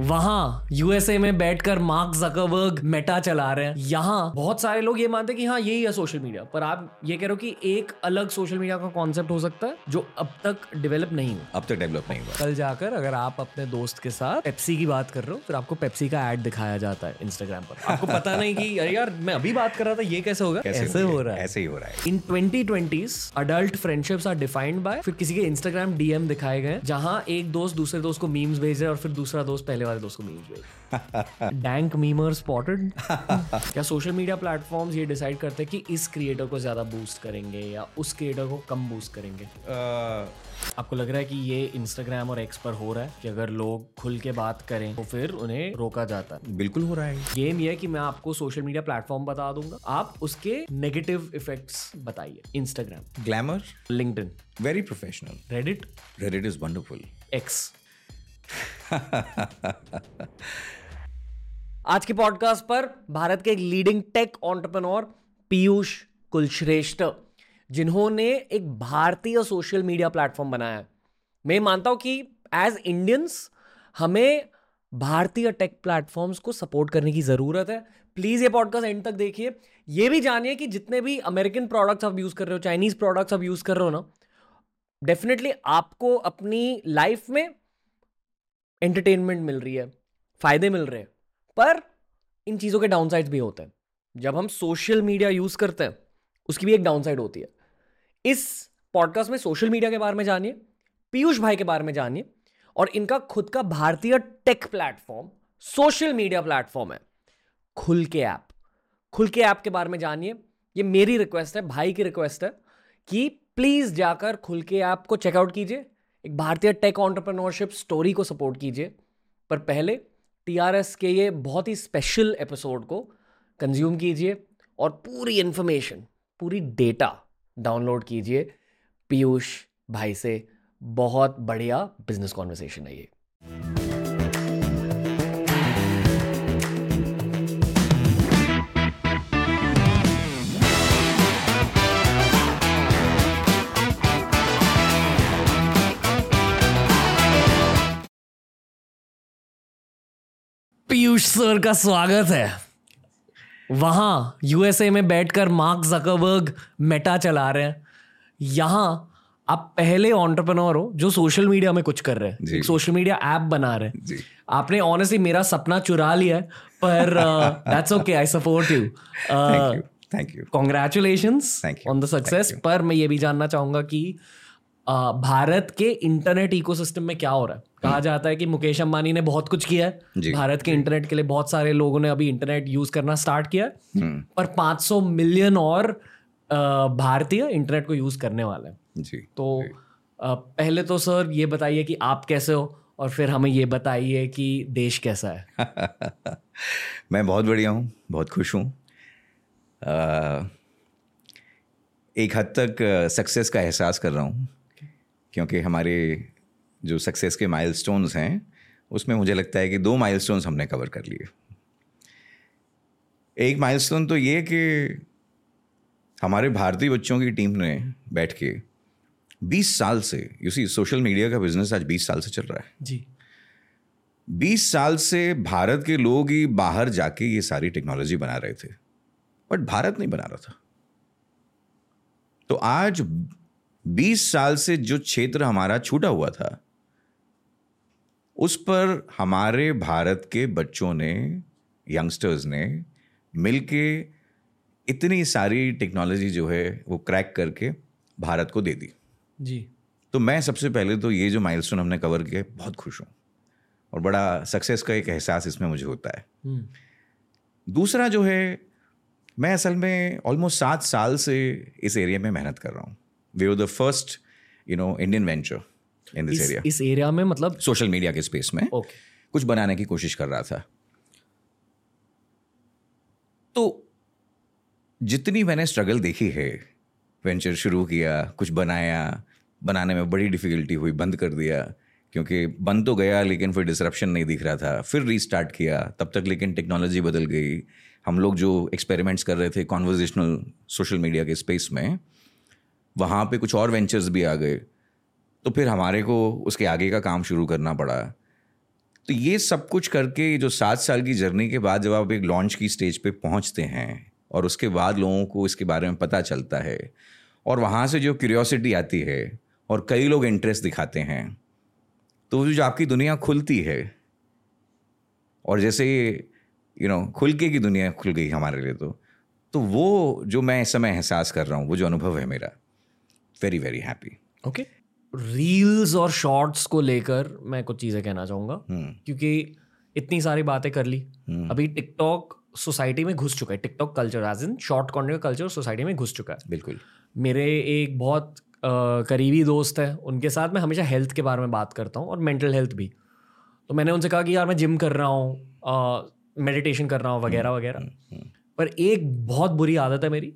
वहाँ यूएसए में बैठकर मार्क जकरबर्ग मेटा चला रहे हैं। यहाँ बहुत सारे लोग ये मानते हैं कि हाँ यही है सोशल मीडिया पर आप ये कह रहे हो कि एक अलग सोशल मीडिया का कॉन्सेप्ट हो सकता है जो अब तक डेवलप नहीं हुआ। अब तक डेवलप नहीं हुआ। कल जाकर अगर आप अपने दोस्त के साथ पेप्सी की बात कर रहे हो फिर आपको पेप्सी का एड दिखाया जाता है इंस्टाग्राम पर। आपको पता नहीं की अरे यार मैं अभी बात कर रहा था ये कैसे होगा? कैसे ऐसे हो रहा है। ऐसे ही हो रहा है। In 2020s adult friendships are defined by फिर किसी के इंस्टाग्राम डीएम दिखाए गए जहाँ एक दोस्त दूसरे दोस्त को मीम्स भेज रहा और फिर दूसरा दोस्त पहले वाले दोस्त को मीम्स डैंक मीमर स्पॉटेड क्या सोशल मीडिया प्लेटफॉर्म्स ये डिसाइड करते हैं कि इस क्रिएटर को ज़्यादा बूस्ट करेंगे या उस क्रिएटर को कम बूस्ट करेंगे? Uh... आपको लग रहा है कि ये इंस्टाग्राम और एक्स पर हो रहा है कि अगर लोग खुल के बात करें तो फिर उन्हें रोका जाता है। बिल्कुल हो रहा है। गेम ये है कि मैं आपको सोशल मीडिया प्लेटफॉर्म बता दूँगा। आप उसके नेगेटिव इफेक्ट्स बताइए Instagram glamour LinkedIn very professional Reddit Reddit is wonderful X आज के पॉडकास्ट पर भारत के एक leading tech entrepreneur Piyush Kulshreshtha, जिन्होंने एक भारतीय सोशल मीडिया प्लेटफॉर्म बनाया है। मैं मानता हूँ कि एज इंडियंस हमें भारतीय टेक प्लेटफॉर्म्स को सपोर्ट करने की ज़रूरत है। प्लीज़ ये पॉडकास्ट एंड तक देखिए। ये भी जानिए कि जितने भी अमेरिकन प्रोडक्ट्स आप यूज़ कर रहे हो चाइनीज़ प्रोडक्ट्स आप यूज़ कर रहे हो ना डेफिनेटली आपको अपनी लाइफ में एंटरटेनमेंट मिल रही है, फ़ायदे मिल रहे हैं, पर इन चीज़ों के डाउन भी होते हैं। जब हम सोशल मीडिया यूज़ करते हैं, उसकी भी एक डाउनसाइड होती है। इस पॉडकास्ट में सोशल मीडिया के बारे में जानिए, पीयूष भाई के बारे में जानिए, और इनका खुद का भारतीय tech platform social media platform है, खुल के ऐप खुल के ऐप के बारे में जानिए, ये मेरी रिक्वेस्ट है, भाई की रिक्वेस्ट है, कि प्लीज़ जाकर खुल के ऐप को चेकआउट कीजिए एक भारतीय टेक ऑन्टरप्रनोरशिप स्टोरी को सपोर्ट कीजिए। पर पहले टीआरएस के ये बहुत ही स्पेशल एपिसोड को कंज्यूम कीजिए और पूरी इन्फॉर्मेशन पूरी डेटा डाउनलोड कीजिए। पीयूष भाई से बहुत बढ़िया बिज़नेस कॉन्वर्सेशन है ये। पीयूष सर का स्वागत है। वहाँ यूएसए में बैठकर मार्क जकरबर्ग मेटा चला रहे हैं। यहाँ आप पहले ऑन्टरप्रनोर हो जो सोशल मीडिया में कुछ कर रहे हैं। एक सोशल मीडिया ऐप बना रहे हैं। आपने ऑनेस्टली मेरा सपना चुरा लिया है पर that's okay I support you thank you congratulation on the success पर मैं ये भी जानना चाहूँगा कि uh, भारत के इंटरनेट इकोसिस्टम में क्या हो रहा है? कहा। जाता है कि मुकेश अंबानी ने बहुत कुछ किया है। भारत के इंटरनेट के लिए बहुत सारे लोगों ने अभी इंटरनेट यूज़ करना स्टार्ट किया है। हम्म। पर 500 मिलियन और भारतीय इंटरनेट को यूज़ करने वाले हैं। जी। तो पहले तो सर ये बताइए कि आप कैसे हो और फिर हमें ये बताइए कि देश कैसा है। मैं बहुत बढ़िया हूँ बहुत खुश हूँ। एक हद तक सक्सेस का एहसास कर रहा हूँ। क्योंकि हमारे जो सक्सेस के माइलस्टोन्स हैं उसमें मुझे लगता है कि दो माइलस्टोन्स हमने कवर कर लिए। एक माइलस्टोन तो ये कि हमारे भारतीय बच्चों की टीम ने बैठ के 20 साल से यू सी सोशल मीडिया का बिज़नेस आज 20 साल से चल रहा है। जी। 20 साल से भारत के लोग ही बाहर जाके ये सारी टेक्नोलॉजी बना रहे थे बट भारत नहीं बना रहा था। तो आज 20 साल से जो क्षेत्र हमारा छूटा हुआ था उस पर हमारे भारत के बच्चों ने यंगस्टर्स ने मिलके इतनी सारी टेक्नोलॉजी जो है वो क्रैक करके भारत को दे दी। जी। तो मैं सबसे पहले तो ये जो माइलस्टोन हमने कवर किया बहुत खुश हूँ और बड़ा सक्सेस का एक एहसास इसमें मुझे होता है। हम्म। दूसरा जो है मैं असल में ऑलमोस्ट सात साल से इस एरिया में मेहनत कर रहा हूँ। We are the first you know Indian venture in this area इस एरिया में मतलब सोशल मीडिया के स्पेस में okay. कुछ बनाने की कोशिश कर रहा था। तो जितनी मैंने स्ट्रगल देखी है वेंचर शुरू किया कुछ बनाया बनाने में बड़ी डिफ़िकल्टी हुई बंद कर दिया क्योंकि बंद तो गया लेकिन फिर डिसरप्शन नहीं दिख रहा था। फिर रीस्टार्ट किया तब तक लेकिन टेक्नोलॉजी बदल गई। हम लोग जो एक्सपेरिमेंट्स कर रहे थे कॉन्वर्जेशनल सोशल मीडिया के स्पेस में वहाँ पे कुछ और वेंचर्स भी आ गए। तो फिर हमारे को उसके आगे का काम शुरू करना पड़ा। तो ये सब कुछ करके जो सात साल की जर्नी के बाद जब आप एक लॉन्च की स्टेज पे पहुँचते हैं और उसके बाद लोगों को इसके बारे में पता चलता है और वहाँ से जो क्यूरियोसिटी आती है और कई लोग इंटरेस्ट दिखाते हैं तो जो आपकी दुनिया खुलती है और जैसे यू नो खुल के की दुनिया खुल गई हमारे लिए तो तो वो जो मैं इस समय एहसास कर रहा हूँ, वो जो अनुभव है मेरा very very happy okay reels और शॉर्ट्स को लेकर मैं कुछ चीज़ें कहना चाहूँगा। क्योंकि इतनी सारी बातें कर ली। अभी टिकटॉक सोसाइटी में घुस चुका है। TikTok culture as in short content culture society में घुस चुका है। बिल्कुल। मेरे एक बहुत करीबी दोस्त है। उनके साथ मैं हमेशा हेल्थ के बारे में बात करता हूँ और मेंटल हेल्थ भी। तो मैंने उनसे कहा कि यार मैं जिम कर रहा हूँ मेडिटेशन कर रहा हूँ वगैरह वगैरह। पर एक बहुत बुरी आदत है मेरी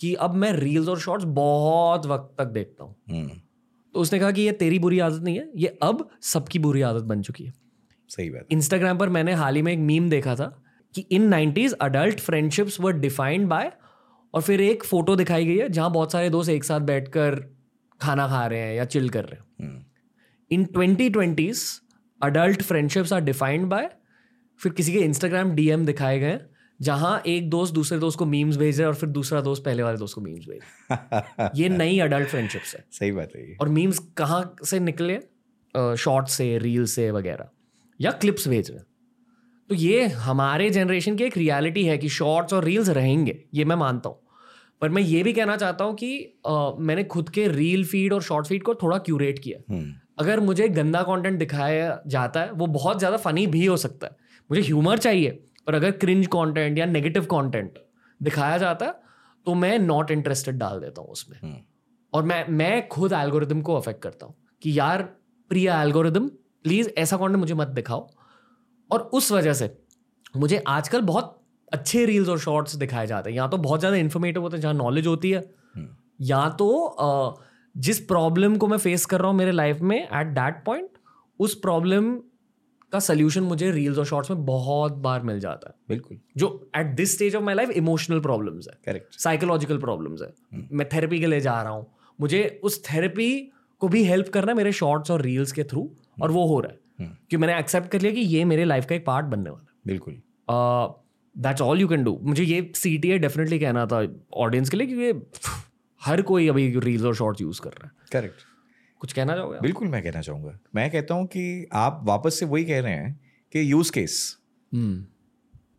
कि अब मैं रील्स और शॉर्ट्स बहुत वक्त तक देखता हूँ। हम्म, तो उसने कहा कि ये तेरी बुरी आदत नहीं है ये अब सबकी बुरी आदत बन चुकी है। सही बात इंस्टाग्राम पर मैंने हाल ही में एक मीम देखा था कि in nineties adult friendships were defined by और फिर एक फ़ोटो दिखाई गई है जहाँ बहुत सारे दोस्त एक साथ बैठकर खाना खा रहे हैं या चिल कर रहे हैं। In twenty twenties adult friendships are defined by फिर किसी के इंस्टाग्राम डीएम दिखाए गए हैं, जहाँ एक दोस्त दूसरे दोस्त को मीम्स भेज रहा और फिर दूसरा दोस्त पहले वाले दोस्त को मीम्स भेज रहा ये नई अडल्ट फ्रेंडशिप्स है। सही बात है और मीम्स कहाँ से निकले? शॉर्ट से रील से वगैरह। या क्लिप्स भेज रहे तो ये हमारे जनरेशन की एक रियलिटी है कि शॉर्ट्स और रील्स रहेंगे। ये मैं मानता हूँ। पर मैं ये भी कहना चाहता हूँ कि अ, मैंने खुद के रील फ़ीड और शॉर्ट फ़ीड को थोड़ा क्यूरेट किया हम्म, अगर मुझे गंदा कंटेंट दिखाया जाता है वो बहुत ज़्यादा फनी भी हो सकता है। मुझे ह्यूमर चाहिए। पर अगर क्रिंज कंटेंट या नेगेटिव कंटेंट दिखाया जाता तो मैं नॉट इंटरेस्टेड डाल देता हूँ उसमें। हम्म, और मैं मैं खुद एल्गोरिदम को अफेक्ट करता हूँ कि यार प्रिय एल्गोरिदम प्लीज़ ऐसा कंटेंट मुझे मत दिखाओ। और उस वजह से मुझे आजकल बहुत अच्छे रील्स और शॉर्ट्स दिखाए जाते हैं। या तो बहुत ज़्यादा इन्फॉर्मेटिव होते हैं जहाँ नॉलेज होती है। हम्म, या तो जिस प्रॉब्लम को मैं फेस कर रहा हूँ मेरे लाइफ में एट दैट पॉइंट उस प्रॉब्लम का सोल्यूशन मुझे रील्स और शॉर्ट्स में बहुत बार मिल जाता है। बिल्कुल। जो at this stage of my life emotional problems है। करेक्ट साइकोलॉजिकल प्रॉब्लम्स है। मैं थेरेपी के लिए जा रहा हूँ। मुझे उस थेरेपी को भी हेल्प करना मेरे शॉर्ट्स और रील्स के थ्रू और वो हो रहा है। हम्म। क्योंकि मैंने एक्सेप्ट कर लिया कि ये मेरे लाइफ का एक पार्ट बनने वाला है। बिल्कुल। That's all you can do मुझे ये सी टी ए डेफिनेटली कहना था ऑडियंस के लिए क्योंकि हर कोई अभी रील्स और शॉर्ट्स यूज़ कर रहा है। करेक्ट कुछ कहना चाहोगे बिल्कुल मैं कहना चाहूँगा। मैं कहता हूँ कि आप वापस से वही कह रहे हैं कि यूज़ केस हम्म।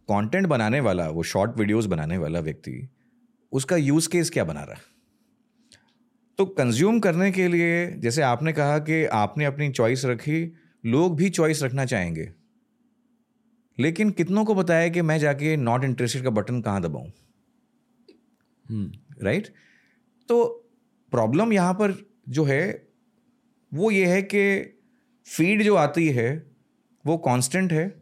कंटेंट बनाने वाला वो शॉर्ट वीडियोस बनाने वाला व्यक्ति उसका यूज़ केस क्या बना रहा है? तो कंज्यूम करने के लिए जैसे आपने कहा कि आपने अपनी चॉइस रखी लोग भी चॉइस रखना चाहेंगे। लेकिन कितनों को है कि मैं जाके नॉट इंटरेस्टेड का बटन कहाँ दबाऊं? हम्म। राइट तो प्रॉब्लम यहाँ पर जो है वो ये है कि फ़ीड जो आती है वो कांस्टेंट है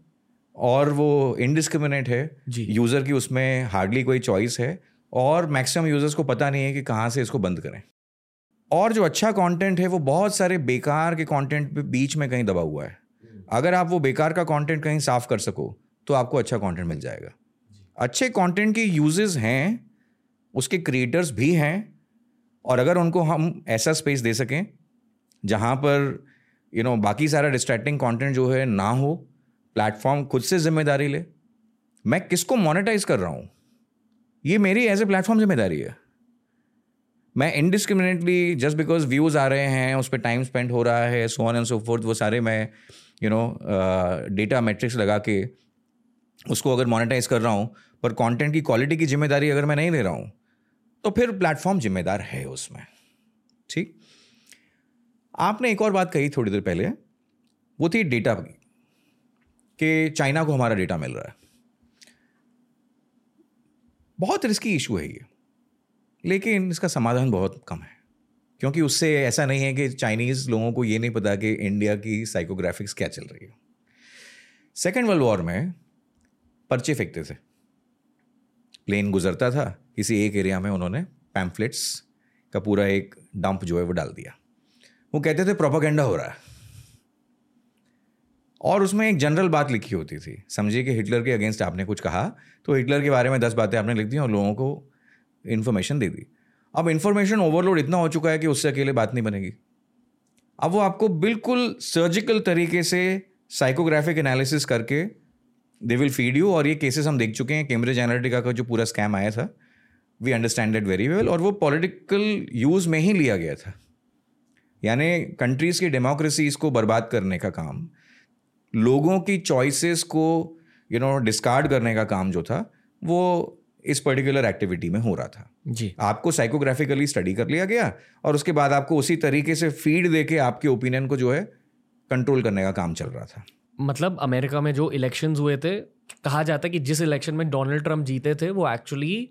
और वो इनडिस्क्रिमिनेट है। यूज़र की उसमें हार्डली कोई चॉइस है और मैक्सिमम यूज़र्स को पता नहीं है कि कहाँ से इसको बंद करें। और जो अच्छा कंटेंट है वो बहुत सारे बेकार के कंटेंट पे बीच में कहीं दबा हुआ है। अगर आप वो बेकार का कंटेंट कहीं साफ़ कर सको तो आपको अच्छा कंटेंट मिल जाएगा। अच्छे कंटेंट के यूजेस हैं उसके क्रिएटर्स भी हैं और अगर उनको हम ऐसा स्पेस दे सकें जहाँ पर यू नो बाकी सारा डिस्ट्रैक्टिंग कंटेंट जो है ना हो प्लेटफॉर्म खुद से ज़िम्मेदारी ले। मैं किसको मोनेटाइज कर रहा हूँ? ये मेरी एज ए प्लेटफॉर्म ज़िम्मेदारी है। मैं इनडिस्क्रिमिनेटली जस्ट बिकॉज़ व्यूज़ आ रहे हैं, उस पर टाइम स्पेंड हो रहा है so on and so forth वो सारे मैं यू नो डेटा मैट्रिक्स लगा के उसको अगर मोनेटाइज कर रहा हूँ, पर कंटेंट की क्वालिटी की ज़िम्मेदारी अगर मैं नहीं ले रहा हूँ तो फिर प्लेटफॉर्म जिम्मेदार है उसमें। ठीक? आपने एक और बात कही थोड़ी देर पहले, वो थी डेटा की, कि चाइना को हमारा डेटा मिल रहा है। बहुत रिस्की इशू है ये, लेकिन इसका समाधान बहुत कम है, क्योंकि उससे ऐसा नहीं है कि चाइनीज़ लोगों को ये नहीं पता कि इंडिया की साइकोग्राफिक्स क्या चल रही है। सेकेंड वर्ल्ड वॉर में पर्चे फेंकते थे। प्लेन गुजरता था, किसी एक एरिया में उन्होंने पैम्फलेट्स का पूरा एक डंप जो है वो डाल दिया। वो कहते थे, प्रोपागेंडा हो रहा है. और उसमें एक जनरल बात लिखी होती थी, समझिए कि हिटलर के अगेंस्ट आपने कुछ कहा तो हिटलर के बारे में दस बातें आपने लिख दी और लोगों को इन्फॉर्मेशन दे दी। अब इन्फॉर्मेशन ओवरलोड इतना हो चुका है कि उससे अकेले बात नहीं बनेगी। अब वो आपको बिल्कुल सर्जिकल तरीके से साइकोग्राफिक एनालिसिस करके दे विल फ़ीड यू और ये केसेस हम देख चुके हैं कैम्ब्रिज एनालिटिका का जो पूरा स्कैम आया था we understand it very well और वो पॉलिटिकल यूज़ में ही लिया गया था। यानी कंट्रीज़ की डेमोक्रेसीज को बर्बाद करने का काम लोगों की चॉइसेस को यू नो डिस्कार्ड करने का काम जो था वो इस पर्टिकुलर एक्टिविटी में हो रहा था। जी। आपको साइकोग्राफिकली स्टडी कर लिया गया और उसके बाद आपको उसी तरीके से फ़ीड दे के आपके ओपिनियन को जो है कंट्रोल करने का काम चल रहा था। मतलब अमेरिका में जो इलेक्शन हुए थे कहा जाता है कि जिस इलेक्शन में डोनाल्ड ट्रंप जीते थे वो एक्चुअली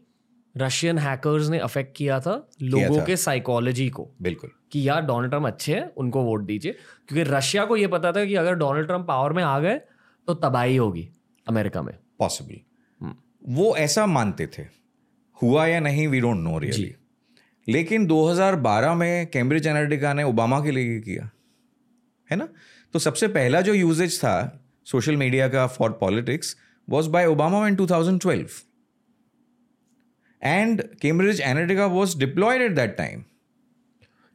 रशियन हैकर्स ने अफेक्ट किया था लोगों किया था। के साइकोलॉजी को। बिल्कुल। कि यार डोनाल्ड ट्रंप अच्छे हैं उनको वोट दीजिए। क्योंकि रशिया को ये पता था कि अगर डोनाल्ड ट्रंप पावर में आ गए तो तबाही होगी अमेरिका में। पॉसिबल हम्म। वो ऐसा मानते थे। हुआ या नहीं वी डोंट नो रियली लेकिन 2012 में कैम्ब्रिज एनालिटिका ने ओबामा के लिए किया। है ना? तो सबसे पहला जो यूजेज था सोशल मीडिया का for politics was by Obama in 2012 and Cambridge Analytica was deployed at that time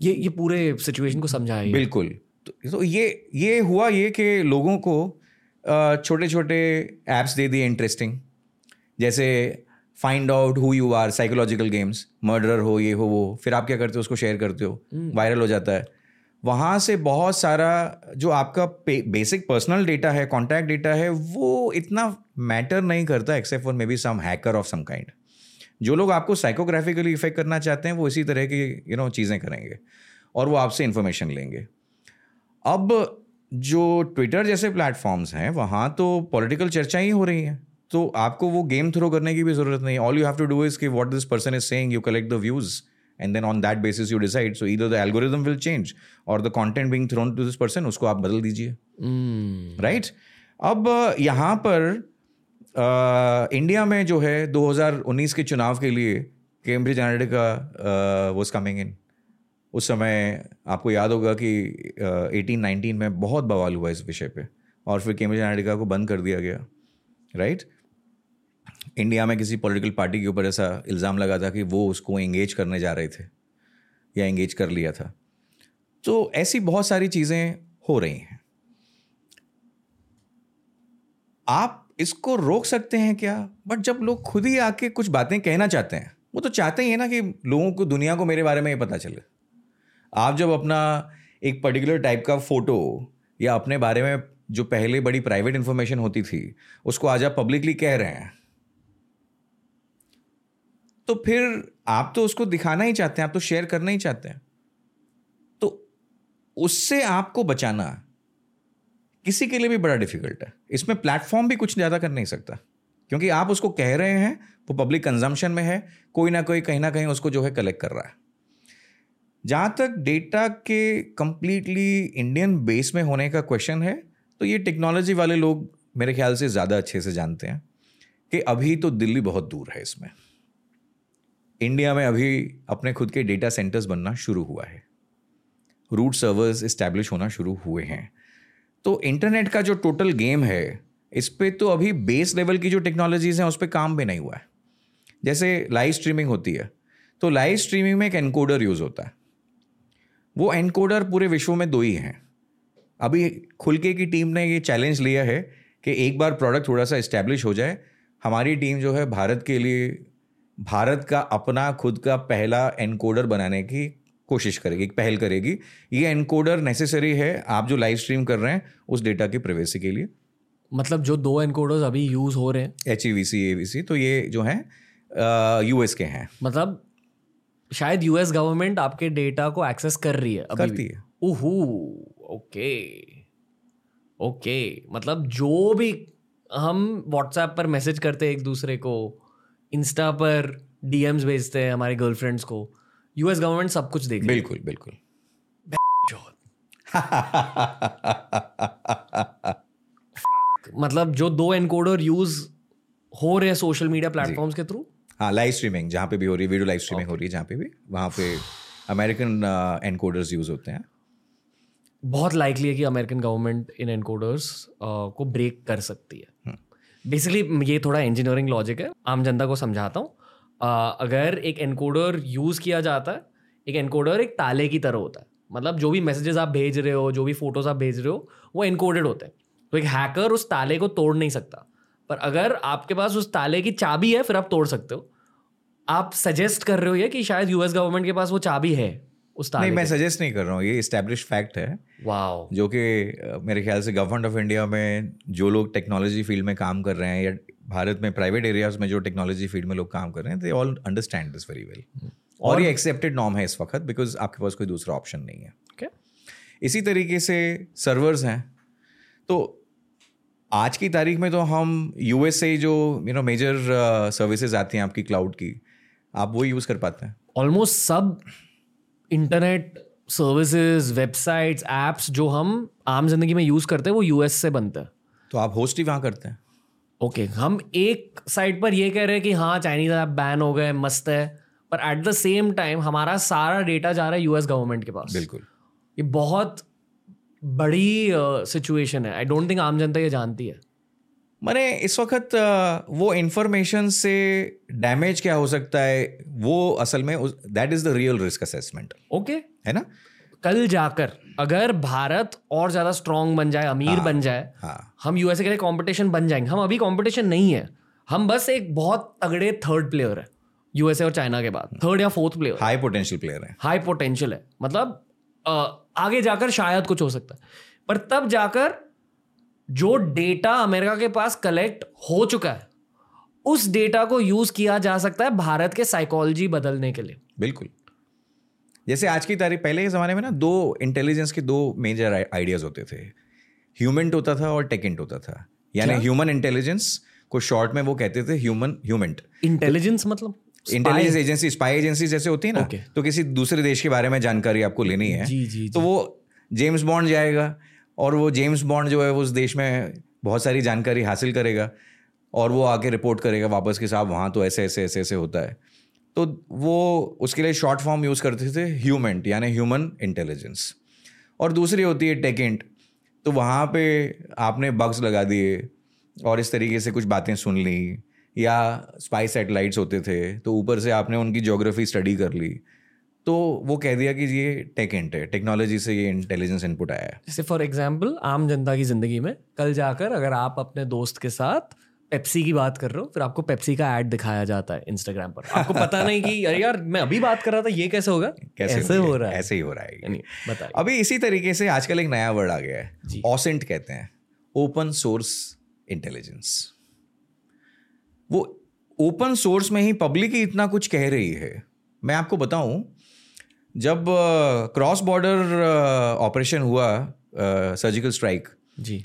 ये ये पूरे सिचुएशन को समझाया ये। बिल्कुल। तो, तो ये ये हुआ ये कि लोगों को छोटे छोटे ऐप्स दे दिए इंटरेस्टिंग जैसे find out who you are psychological games murderer हो ये हो वो। फिर आप क्या करते हो उसको शेयर करते हो। वायरल हो जाता है। वहाँ से बहुत सारा जो आपका बेसिक पर्सनल डेटा है कॉन्टैक्ट डेटा है वो इतना मैटर नहीं करता except for maybe some hacker of some kind जो लोग आपको साइकोग्राफिकली इफ़ेक्ट करना चाहते हैं वो इसी तरह की यू नो चीज़ें करेंगे और वो आपसे इन्फॉर्मेशन लेंगे। अब जो ट्विटर जैसे प्लेटफॉर्म्स हैं वहाँ तो पॉलिटिकल चर्चा ही हो रही है। तो आपको वो गेम थ्रो करने की भी ज़रूरत नहीं all you have to do is कि what this person is saying you collect the views and then on that basis you decide so इधर द एल्गोरिदम विल चेंज और the content being thrown to this person उसको आप बदल दीजिए। Right अब यहाँ पर इंडिया में जो है 2019 के चुनाव के लिए Cambridge Analytica was coming in उस समय आपको याद होगा कि एटीन नाइनटीन में बहुत बवाल हुआ इस विषय पे और फिर कैम्ब्रिज एनालिटिका को बंद कर दिया गया राइट इंडिया में किसी पॉलिटिकल पार्टी के ऊपर ऐसा इल्ज़ाम लगा था कि वो उसको एंगेज करने जा रहे थे या एंगेज कर लिया था। तो ऐसी बहुत सारी चीज़ें हो रही हैं। आप इसको रोक सकते हैं क्या? बट जब लोग खुद ही आके कुछ बातें कहना चाहते हैं, वो तो चाहते ही है ना कि लोगों को, दुनिया को मेरे बारे में ये पता चले। आप जब अपना एक पर्टिकुलर टाइप का फ़ोटो या अपने बारे में जो पहले बड़ी प्राइवेट इंफॉर्मेशन होती थी, उसको आज आप पब्लिकली कह रहे हैं तो फिर आप तो उसको दिखाना ही चाहते हैं, आप तो शेयर करना ही चाहते हैं। तो उससे आपको बचाना किसी के लिए भी बड़ा डिफ़िकल्ट है। इसमें प्लेटफॉर्म भी कुछ ज़्यादा कर नहीं सकता। क्योंकि आप उसको कह रहे हैं, वो पब्लिक कंजम्पशन में है, कोई ना कोई, कहीं ना कहीं उसको जो है कलेक्ट कर रहा है। जहाँ तक डेटा के कंप्लीटली इंडियन बेस में होने का क्वेश्चन है तो ये टेक्नोलॉजी वाले लोग मेरे ख्याल से ज़्यादा अच्छे से जानते हैं कि अभी तो दिल्ली बहुत दूर है इसमें। इंडिया में अभी अपने खुद के डेटा सेंटर्स बनना शुरू हुआ है। रूट सर्वर्स इस्टेब्लिश होना शुरू हुए हैं। तो इंटरनेट का जो टोटल गेम है, इस पर तो अभी बेस लेवल की जो टेक्नोलॉजीज़ हैं, उस पर काम भी नहीं हुआ है। जैसे लाइव स्ट्रीमिंग होती है तो लाइव स्ट्रीमिंग में एक एनकोडर यूज़ होता है। वो एनकोडर पूरे विश्व में दो ही हैं। अभी खुलके की टीम ने ये चैलेंज लिया है कि एक बार प्रोडक्ट थोड़ा सा इस्टेब्लिश हो जाए, हमारी टीम जो है भारत के लिए, भारत का अपना, खुद का पहला एनकोडर बनाने की कोशिश करेगी पहल करेगी। ये एनकोडर नेसेसरी है आप जो लाइव स्ट्रीम कर रहे हैं उस डेटा की प्राइवेसी के लिए। मतलब जो दो एनकोडर्स अभी यूज़ हो रहे हैं। H E V C A V C तो ये जो है यूएस के हैं। मतलब शायद यूएस गवर्नमेंट आपके डेटा को एक्सेस कर रही है अभी करती है। ओहो ओके ओके। मतलब जो भी हम व्हाट्सएप पर मैसेज करते हैं एक दूसरे को इंस्टा पर डीएम्स भेजते हैं हमारे गर्लफ्रेंड्स को यूएस गवर्नमेंट सब कुछ देख बिल्कुल बिल्कुल। मतलब जो दो एनकोडर यूज़ हो रहे हैं सोशल मीडिया प्लेटफॉर्म्स के थ्रू हाँ लाइव स्ट्रीमिंग जहाँ पे भी हो रही है वीडियो लाइव स्ट्रीमिंग हो रही है जहाँ पे भी। वहाँ पे अमेरिकन एनकोडर्स यूज़ होते हैं। बहुत लाइकली है कि अमेरिकन गवर्नमेंट इन एनकोडर्स को ब्रेक कर सकती है। बेसिकली ये थोड़ा इंजीनियरिंग लॉजिक है। आम जनता को समझाता हूँ। अगर एक एनकोडर यूज़ किया जाता है एक एनकोडर एक ताले की तरह होता है। मतलब जो भी मैसेजेस आप भेज रहे हो जो भी फ़ोटोज़ आप भेज रहे हो वो एनकोडेड होते हैं। तो एक हैकर उस ताले को तोड़ नहीं सकता। पर अगर आपके पास उस ताले की चाबी है फिर आप तोड़ सकते हो। आप सजेस्ट कर रहे हो ये कि शायद यूएस गवर्नमेंट के पास वो चाबी है उस ताले नहीं मैं सजेस्ट नहीं कर रहा हूँ। ये इस्टेब्लिश फैक्ट है। वाओ जो कि मेरे ख्याल से गवर्नमेंट ऑफ़ इंडिया में जो लोग टेक्नोलॉजी फ़ील्ड में काम कर रहे हैं या भारत में प्राइवेट एरियाज़ में जो टेक्नोलॉजी फ़ील्ड में लोग काम कर रहे हैं they all understand this very well और ये एक्सेप्टेड नॉर्म है इस वक्त बिकॉज़ आपके पास कोई दूसरा ऑप्शन नहीं है। ओके इसी तरीके से सर्वर्स हैं। तो आज की तारीख में तो हम यूएस से जो यू नो मेजर सर्विसेज़ आती हैं आपकी क्लाउड की आप वो यूज़ कर पाते हैं। ऑलमोस्ट सब इंटरनेट सर्विसेज़ वेबसाइट्स एप्स जो हम आम ज़िंदगी में यूज़ करते हैं वो यूएस से बनते हैं। तो आप होस्ट ही वहाँ करते हैं। ओके okay, हम एक साइड पर ये कह रहे हैं कि हाँ चाइनीज़ ऐप बैन हो गए मस्त है पर एट द सेम टाइम हमारा सारा डेटा जा रहा है यूएस गवर्नमेंट के पास। बिल्कुल। ये बहुत बड़ी सिचुएशन uh, है। आई डोंट थिंक आम जनता ये जानती है। मैंने इस वक्त वो इन्फॉर्मेशन से डैमेज क्या हो सकता है वो असल में that is the real risk assessment okay है ना? कल जाकर अगर भारत और ज़्यादा स्ट्रांग बन जाए अमीर हाँ, बन जाए हाँ। हम यूएसए के लिए कंपटीशन बन जाएँगे। हम अभी कंपटीशन नहीं है। हम बस एक बहुत तगड़े थर्ड प्लेयर है यूएसए और चाइना के बाद। थर्ड या fourth player high potential player है। हाई पोटेंशियल है। मतलब आगे जाकर शायद कुछ हो सकता है। पर तब जाकर जो डेटा अमेरिका के पास कलेक्ट हो चुका है उस डेटा को यूज़ किया जा सकता है भारत के साइकोलॉजी बदलने के लिए। बिल्कुल। जैसे आज की तारीख पहले के ज़माने में ना दो इंटेलिजेंस के दो मेजर आइडियाज़ होते थे। ह्यूमेंट होता था और टेकेंट होता था। यानी ह्यूमन इंटेलिजेंस को शॉर्ट में वो कहते थे ह्यूमन ह्यूमेंट इंटेलिजेंस मतलब? इंटेलिजेंस एजेंसी स्पाई एजेंसी जैसे होती है ना Okay. तो किसी दूसरे देश के बारे में जानकारी आपको लेनी है। जी जी तो वो जेम्स बॉन्ड जाएगा और वो जेम्स बॉन्ड जो है वो उस देश में बहुत सारी जानकारी हासिल करेगा और वो आके रिपोर्ट करेगा वापस कि साहब वहाँ तो ऐसे ऐसे ऐसे ऐसे होता है। तो वो उसके लिए शॉर्ट फॉर्म यूज़ करते थे ह्यूमेंट यानी ह्यूमन इंटेलिजेंस और दूसरी होती है टेकेंट तो वहाँ पे आपने बग्स लगा दिए और इस तरीके से कुछ बातें सुन ली, या स्पाई सैटेलाइट्स होते थे तो ऊपर से आपने उनकी ज्योग्राफी स्टडी कर ली तो वो कह दिया कि ये टेकेंट है टेक्नोलॉजी से ये इंटेलिजेंस इनपुट आया है। जैसे फॉर एग्ज़ाम्पल आम जनता की ज़िंदगी में कल जाकर अगर आप अपने दोस्त के साथ पेप्सी की बात कर रहे हो फिर आपको पेप्सी का ऐड दिखाया जाता है इंस्टाग्राम पर। आपको पता नहीं कि अरे यार मैं अभी बात कर रहा था ये कैसे होगा? कैसे ऐसे? हो रहा है। ऐसे ही हो रहा है। बताइए। अभी इसी तरीके से आजकल एक नया वर्ड आ गया है। ऑसेंट कहते हैं। ओपन सोर्स इंटेलिजेंस वो ओपन सोर्स में ही पब्लिक ही इतना कुछ कह रही है। मैं आपको बताऊँ जब क्रॉस बॉर्डर ऑपरेशन हुआ सर्जिकल स्ट्राइक जी।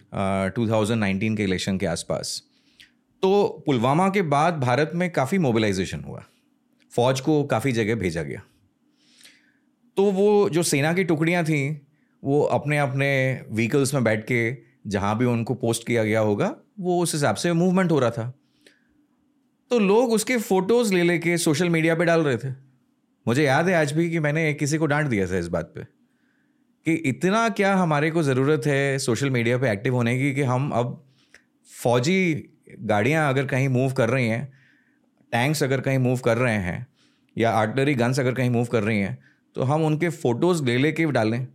2019 के इलेक्शन के आसपास तो पुलवामा के बाद भारत में काफ़ी मोबिलाइजेशन हुआ। फौज को काफ़ी जगह भेजा गया। तो वो जो सेना की टुकड़ियाँ थी, वो अपने अपने व्हीकल्स में बैठ के जहाँ भी उनको पोस्ट किया गया होगा, वो उस हिसाब से मूवमेंट हो रहा था। तो लोग उसके फ़ोटोज़ ले लेके सोशल मीडिया पे डाल रहे थे। मुझे याद है आज भी कि मैंने किसी को डांट दिया था इस बात पे कि इतना क्या हमारे को ज़रूरत है सोशल मीडिया पे एक्टिव होने की कि हम अब फौजी गाड़ियाँ अगर कहीं मूव कर रही हैं टैंक्स अगर कहीं मूव कर रहे हैं, या आर्टलरी गन्स अगर कहीं मूव कर रही हैं तो हम उनके फ़ोटोज़ ले लेके डालें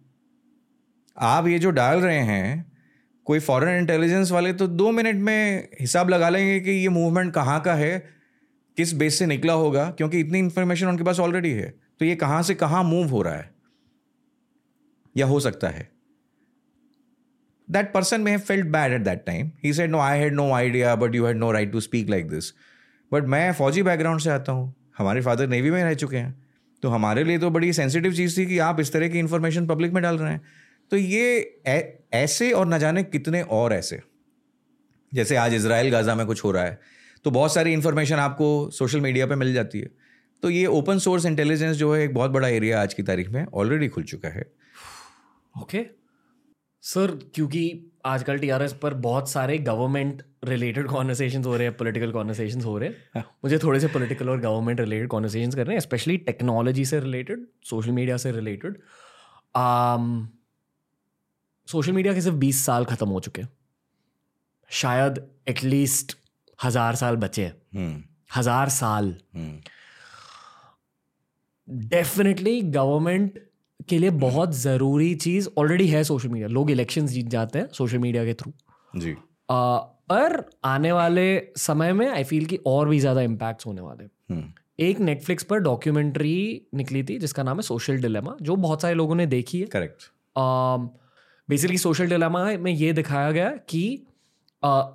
आप ये जो डाल रहे हैं, कोई फॉरेन इंटेलिजेंस वाले तो दो मिनट में हिसाब लगा लेंगे कि ये मूवमेंट कहाँ का है, किस बेस से निकला होगा, क्योंकि इतनी इन्फॉर्मेशन उनके पास ऑलरेडी है तो ये कहाँ से कहाँ मूव हो रहा है, या हो सकता है। That person may have felt bad at that time. He said, No, I had no idea, but you had no right to speak like this. But मैं फौजी बैकग्राउंड से आता हूँ। हमारे फादर नेवी में रह चुके हैं। तो हमारे लिए तो बड़ी सेंसिटिव चीज़ थी कि आप इस तरह की इन्फॉर्मेशन पब्लिक में डाल रहे हैं। तो ये ऐसे और न जाने कितने और ऐसे। जैसे आज इसराइल गाज़ा में कुछ हो रहा है। तो बहुत सारी इन्फॉर्मेशन आपको सोशल मीडिया पे मिल जाती है। तो ये ओपन सोर्स इंटेलिजेंस जो है एक बहुत बड़ा एरिया आज की तारीख में ऑलरेडी खुल चुका है। ओके सर क्योंकि आजकल टीआरएस पर बहुत सारे गवर्नमेंट रिलेटेड कॉन्वर्सेशन हो रहे हैं पॉलिटिकल कॉन्वर्सेशन हो रहे हैं। मुझे थोड़े से पॉलिटिकल और गवर्नमेंट रिलेटेड कॉन्वर्सेशन कर रहे हैं स्पेशली टेक्नोलॉजी से रिलेटेड सोशल मीडिया से रिलेटेड सोशल मीडिया के सिर्फ़ बीस साल खत्म हो चुके हैं। शायद एटलीस्ट हज़ार साल बचे हैं। हम्म। हज़ार साल। हम्म। डेफिनेटली गवर्नमेंट के लिए बहुत ज़रूरी चीज़ ऑलरेडी है सोशल मीडिया लोग इलेक्शन जीत जाते हैं सोशल मीडिया के थ्रू जी। पर आने वाले समय में आई फील कि और भी ज़्यादा इम्पैक्ट्स होने वाले हम्म। एक नेटफ्लिक्स पर डॉक्यूमेंट्री निकली थी जिसका नाम है सोशल डिलेमा जो बहुत सारे लोगों ने देखी है। करेक्ट बेसिकली सोशल डिलेमा में ये दिखाया गया कि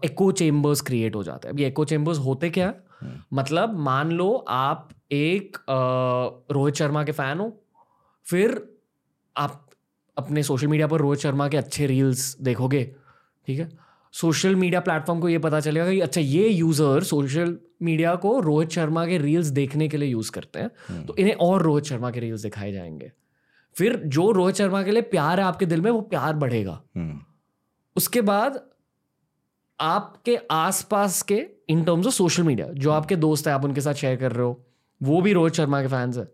एको चेम्बर्स क्रिएट हो जाते हैं। अब ये एको चेम्बर्स होते क्या है? हम्म। मतलब मान लो आप एक रोहित शर्मा के फ़ैन हो फिर आप अपने सोशल मीडिया पर रोहित शर्मा के अच्छे रील्स देखोगे ठीक है? सोशल मीडिया प्लेटफॉर्म को ये पता चलेगा कि अच्छा ये यूज़र सोशल मीडिया को रोहित शर्मा के रील्स देखने के लिए यूज़ करते हैं हम्म। तो इन्हें और रोहित शर्मा के रील्स दिखाए जाएँगे। फिर जो रोहित शर्मा के लिए प्यार है आपके दिल में वो प्यार बढ़ेगा। हम्म। उसके बाद आपके आसपास के in terms of social media जो आपके दोस्त है आप उनके साथ शेयर कर रहे हो वो भी रोहित शर्मा के फैंस है।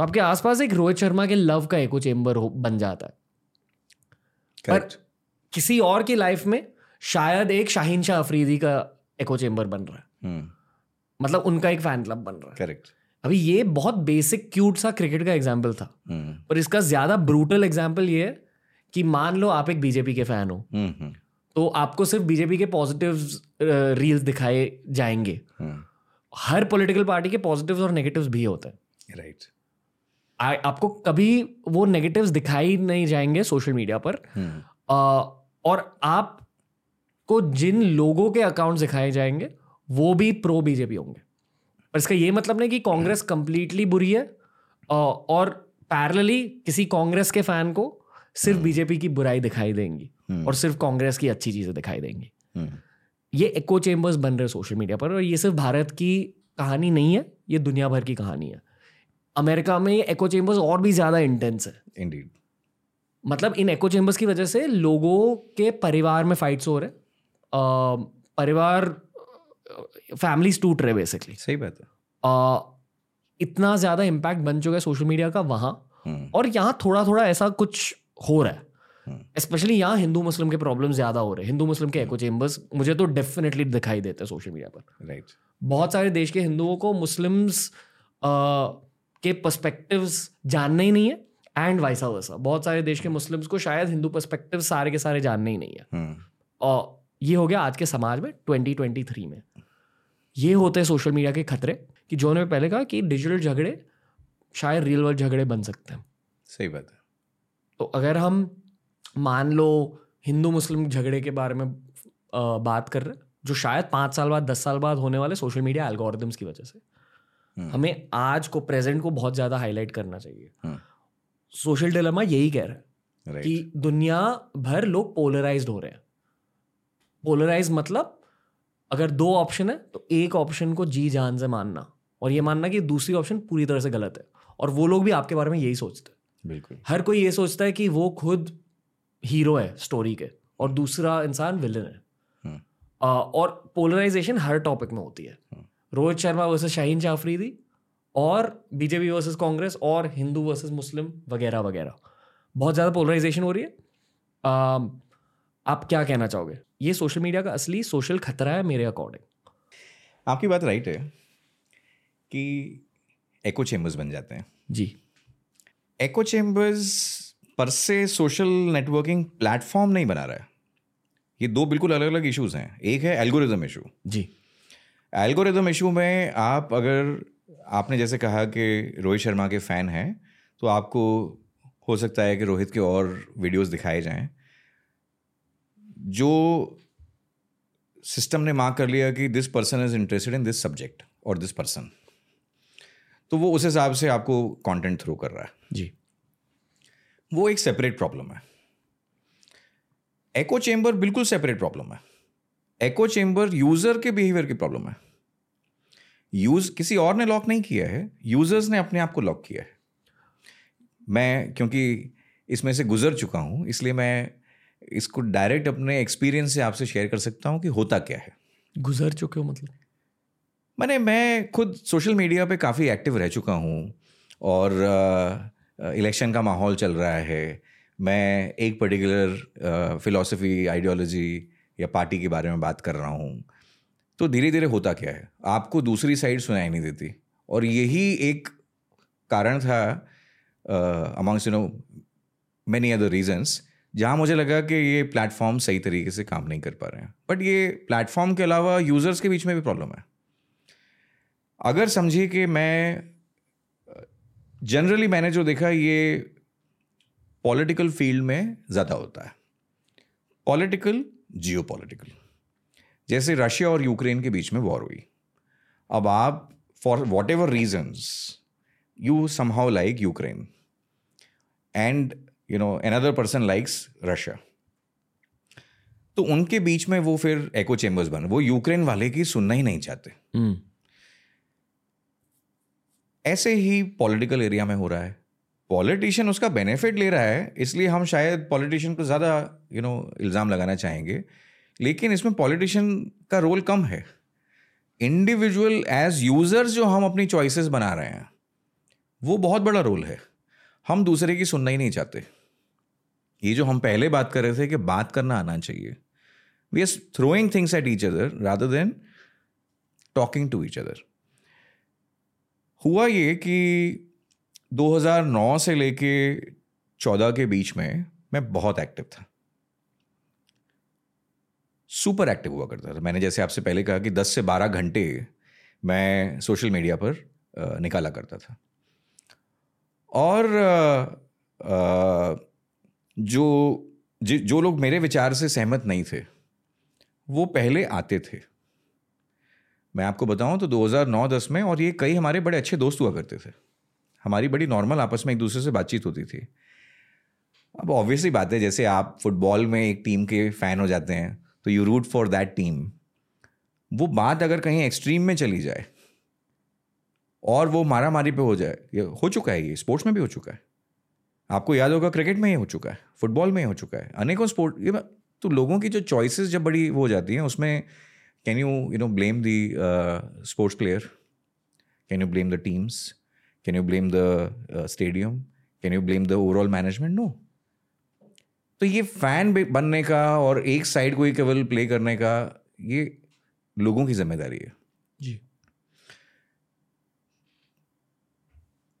तो आपके आसपास एक रोहित शर्मा के लव का एको चेम्बर हो बन जाता है। करेक्ट किसी और की लाइफ में शायद एक शाहीन शाह अफरीदी का एको चेम्बर बन रहा है। हम्म मतलब उनका एक फ़ैन क्लब बन रहा है। करेक्ट अभी ये बहुत बेसिक क्यूट सा क्रिकेट का एग्ज़ाम्पल था। हम्म पर इसका ज़्यादा ब्रूटल एग्ज़ाम्पल ये है कि मान लो आप एक बीजेपी के फ़ैन हो। हम्म हम्म तो आपको सिर्फ़ बीजेपी के पॉजिटिव रील्स दिखाए जाएँगे। हम्म हर पॉलिटिकल पार्टी के पॉजिटिव्स और नेगेटिव्स भी होते हैं। राइट आ- आपको कभी वो नेगेटिव्स दिखाई नहीं जाएँगे सोशल मीडिया पर। हम्म। आ, और आपको जिन लोगों के अकाउंट्स दिखाए जाएँगे वो भी प्रो बीजेपी होंगे। पर इसका ये मतलब नहीं कि कांग्रेस कंप्लीटली बुरी है आ, और पैरेलली किसी कांग्रेस के फ़ैन को सिर्फ़ बीजेपी की बुराई दिखाई देंगी हम्म। और सिर्फ़ कांग्रेस की अच्छी चीज़ें दिखाई देंगी। हम्म। ये एको चेम्बर्स बन रहे सोशल मीडिया पर और ये सिर्फ़ भारत की कहानी नहीं है ये दुनिया भर की कहानी है। अमेरिका में ये एको चेम्बर्स और भी ज़्यादा इंटेंस है। इंडीड मतलब इन एको चेम्बर्स की वजह से लोगों के परिवार में फाइट्स हो रहे हैं। परिवार फैमिलीज़ टूट रहे बेसिकली सही बात है। इतना ज़्यादा इम्पैक्ट बन चुका है सोशल मीडिया का वहाँ। हम्म। और यहाँ थोड़ा थोड़ा ऐसा कुछ हो रहा है। हम्म। स्पेशली यहाँ हिंदू मुस्लिम के प्रॉब्लम ज़्यादा हो रहे हैं। हिंदू मुस्लिम के एको चेम्बर्स मुझे तो डेफिनेटली दिखाई देते हैं सोशल मीडिया पर। Right right. बहुत सारे देश के हिंदुओं को मुस्लिम्स के पर्सपेक्टिव्स जानने ही नहीं है एंड वाइसा वर्सा बहुत सारे देश के मुस्लिम्स को शायद हिंदू पर्सपेक्टिव सारे के सारे जानने ही नहीं है। हम्म। और ये हो गया आज के समाज में 2023 में। ये होते हैं सोशल मीडिया के खतरे कि जो ने पहले कहा कि डिजिटल झगड़े शायद रियल वर्ल्ड झगड़े बन सकते हैं। सही बात है। तो अगर हम मान लो हिंदू मुस्लिम झगड़े के बारे में अ, बात कर रहे हैं जो शायद पाँच साल बाद दस साल बाद होने वाले सोशल मीडिया एल्गोरिदम्स की वजह से। हमें आज को प्रेजेंट को बहुत ज़्यादा हाईलाइट करना चाहिए। हम्म। सोशल डिलेमा यही कह रहा है कि दुनिया भर लोग पोलराइज्ड हो रहे हैं। पोलराइज मतलब अगर दो ऑप्शन है तो एक ऑप्शन को जी जान से मानना और ये मानना कि दूसरी ऑप्शन पूरी तरह से गलत है। और वो लोग भी आपके बारे में यही सोचते हैं। बिल्कुल। हर कोई ये सोचता है कि वो खुद हीरो है स्टोरी के और दूसरा इंसान विलन है। हम्म। आ, और पोलराइजेशन हर टॉपिक में होती है। रोहित शर्मा वर्सेस शाहीन शाह अफरीदी और बीजेपी वर्सेस कांग्रेस और हिंदू वर्सेस मुस्लिम वगैरह वगैरह। बहुत ज़्यादा पोलराइजेशन हो रही है। आ, आप क्या कहना चाहोगे? ये सोशल मीडिया का असली सोशल खतरा है मेरे अकॉर्डिंग आपकी बात राइट है कि एको चेम्बर्स बन जाते हैं। जी। एको चेम्बर्स पर से सोशल नेटवर्किंग प्लेटफॉर्म नहीं बना रहा है। ये दो बिल्कुल अलग अलग इश्यूज़ हैं। एक है एल्गोरिज्म इशू जी। एल्गोरिदम इशू में आप अगर आपने जैसे कहा कि रोहित शर्मा के फ़ैन हैं तो आपको हो सकता है कि रोहित के और वीडियोस दिखाए जाएँ। जो सिस्टम ने मार्क कर लिया कि this person is interested in this subject और दिस पर्सन तो वो उस हिसाब से आपको कंटेंट थ्रू कर रहा है। जी। वो एक सेपरेट प्रॉब्लम है। एको चेम्बर बिल्कुल सेपरेट प्रॉब्लम है। एको चेम्बर यूज़र के बिहेवियर की प्रॉब्लम है। यूज़ किसी और ने लॉक नहीं किया है यूज़र्स ने अपने आप को लॉक किया है। मैं क्योंकि इसमें से गुजर चुका हूँ इसलिए मैं इसको डायरेक्ट अपने एक्सपीरियंस से आपसे शेयर कर सकता हूँ कि होता क्या है। गुजर चुके हो मतलब? मैंने मैं खुद सोशल मीडिया पे काफ़ी एक्टिव रह चुका हूँ और इलेक्शन का माहौल चल रहा है। मैं एक पर्टिकुलर फिलॉसफी आइडियोलॉजी या पार्टी के बारे में बात कर रहा हूँ। तो धीरे धीरे होता क्या है? आपको दूसरी साइड सुनाई नहीं देती। और यही एक कारण था amongst you know many other reasons जहाँ मुझे लगा कि ये प्लेटफॉर्म सही तरीके से काम नहीं कर पा रहे हैं। बट ये प्लेटफॉर्म के अलावा यूज़र्स के बीच में भी प्रॉब्लम है। अगर समझिए कि मैं जनरली मैंने जो देखा, ये पॉलिटिकल फ़ील्ड में ज़्यादा होता है। पॉलिटिकल जियो जैसे रशिया और यूक्रेन के बीच में वॉर हुई। अब आप for whatever reasons you somehow like Ukraine and you know another person likes Russia तो उनके बीच में वो फिर एको चेम्बर्स बन। वो यूक्रेन वाले की सुनना ही नहीं चाहते। हम्म। ऐसे ही पॉलिटिकल एरिया में हो रहा है। पॉलिटिशियन उसका बेनिफिट ले रहा है, इसलिए हम शायद पॉलिटिशियन को ज़्यादा यू नो इल्ज़ाम लगाना चाहेंगे। लेकिन इसमें पॉलिटिशियन का रोल कम है। इंडिविजुअल एज यूज़र्स जो हम अपनी चॉइसेस बना रहे हैं, वो बहुत बड़ा रोल है। हम दूसरे की सुनना ही नहीं चाहते। ये जो हम पहले बात कर रहे थे कि बात करना आना चाहिए। We are throwing things at each other rather than talking to each other हुआ ये कि 2009 से लेके 14 के बीच में मैं बहुत एक्टिव था। सुपर एक्टिव हुआ करता था। मैंने जैसे आपसे पहले कहा कि 10 से 12 घंटे मैं सोशल मीडिया पर निकाला करता था। और जो जो लोग मेरे विचार से सहमत नहीं थे, वो पहले आते थे। मैं आपको बताऊँ तो 2009-10 में और ये कई हमारे बड़े अच्छे दोस्त हुआ करते थे। हमारी बड़ी नॉर्मल आपस में एक दूसरे से बातचीत होती थी। अब ऑब्वियसली बात है, जैसे आप फुटबॉल में एक टीम के फ़ैन हो जाते हैं तो you root for that team वो बात अगर कहीं एक्सट्रीम में चली जाए, और वो मारा मारी पे हो जाए, ये हो चुका है, ये स्पोर्ट्स में भी हो चुका है। आपको याद होगा क्रिकेट में ये हो चुका है फुटबॉल में ये हो चुका है। अनेकों स्पोर्ट ये तो लोगों की जो चॉइसेस जब बड़ी वो हो जाती हैं, उसमें can you you know blame the sports player can you blame the teams can you blame the stadium can you blame the overall management no तो ये फ़ैन बनने का और एक साइड को ही केवल प्ले करने का ये लोगों की ज़िम्मेदारी है। जी।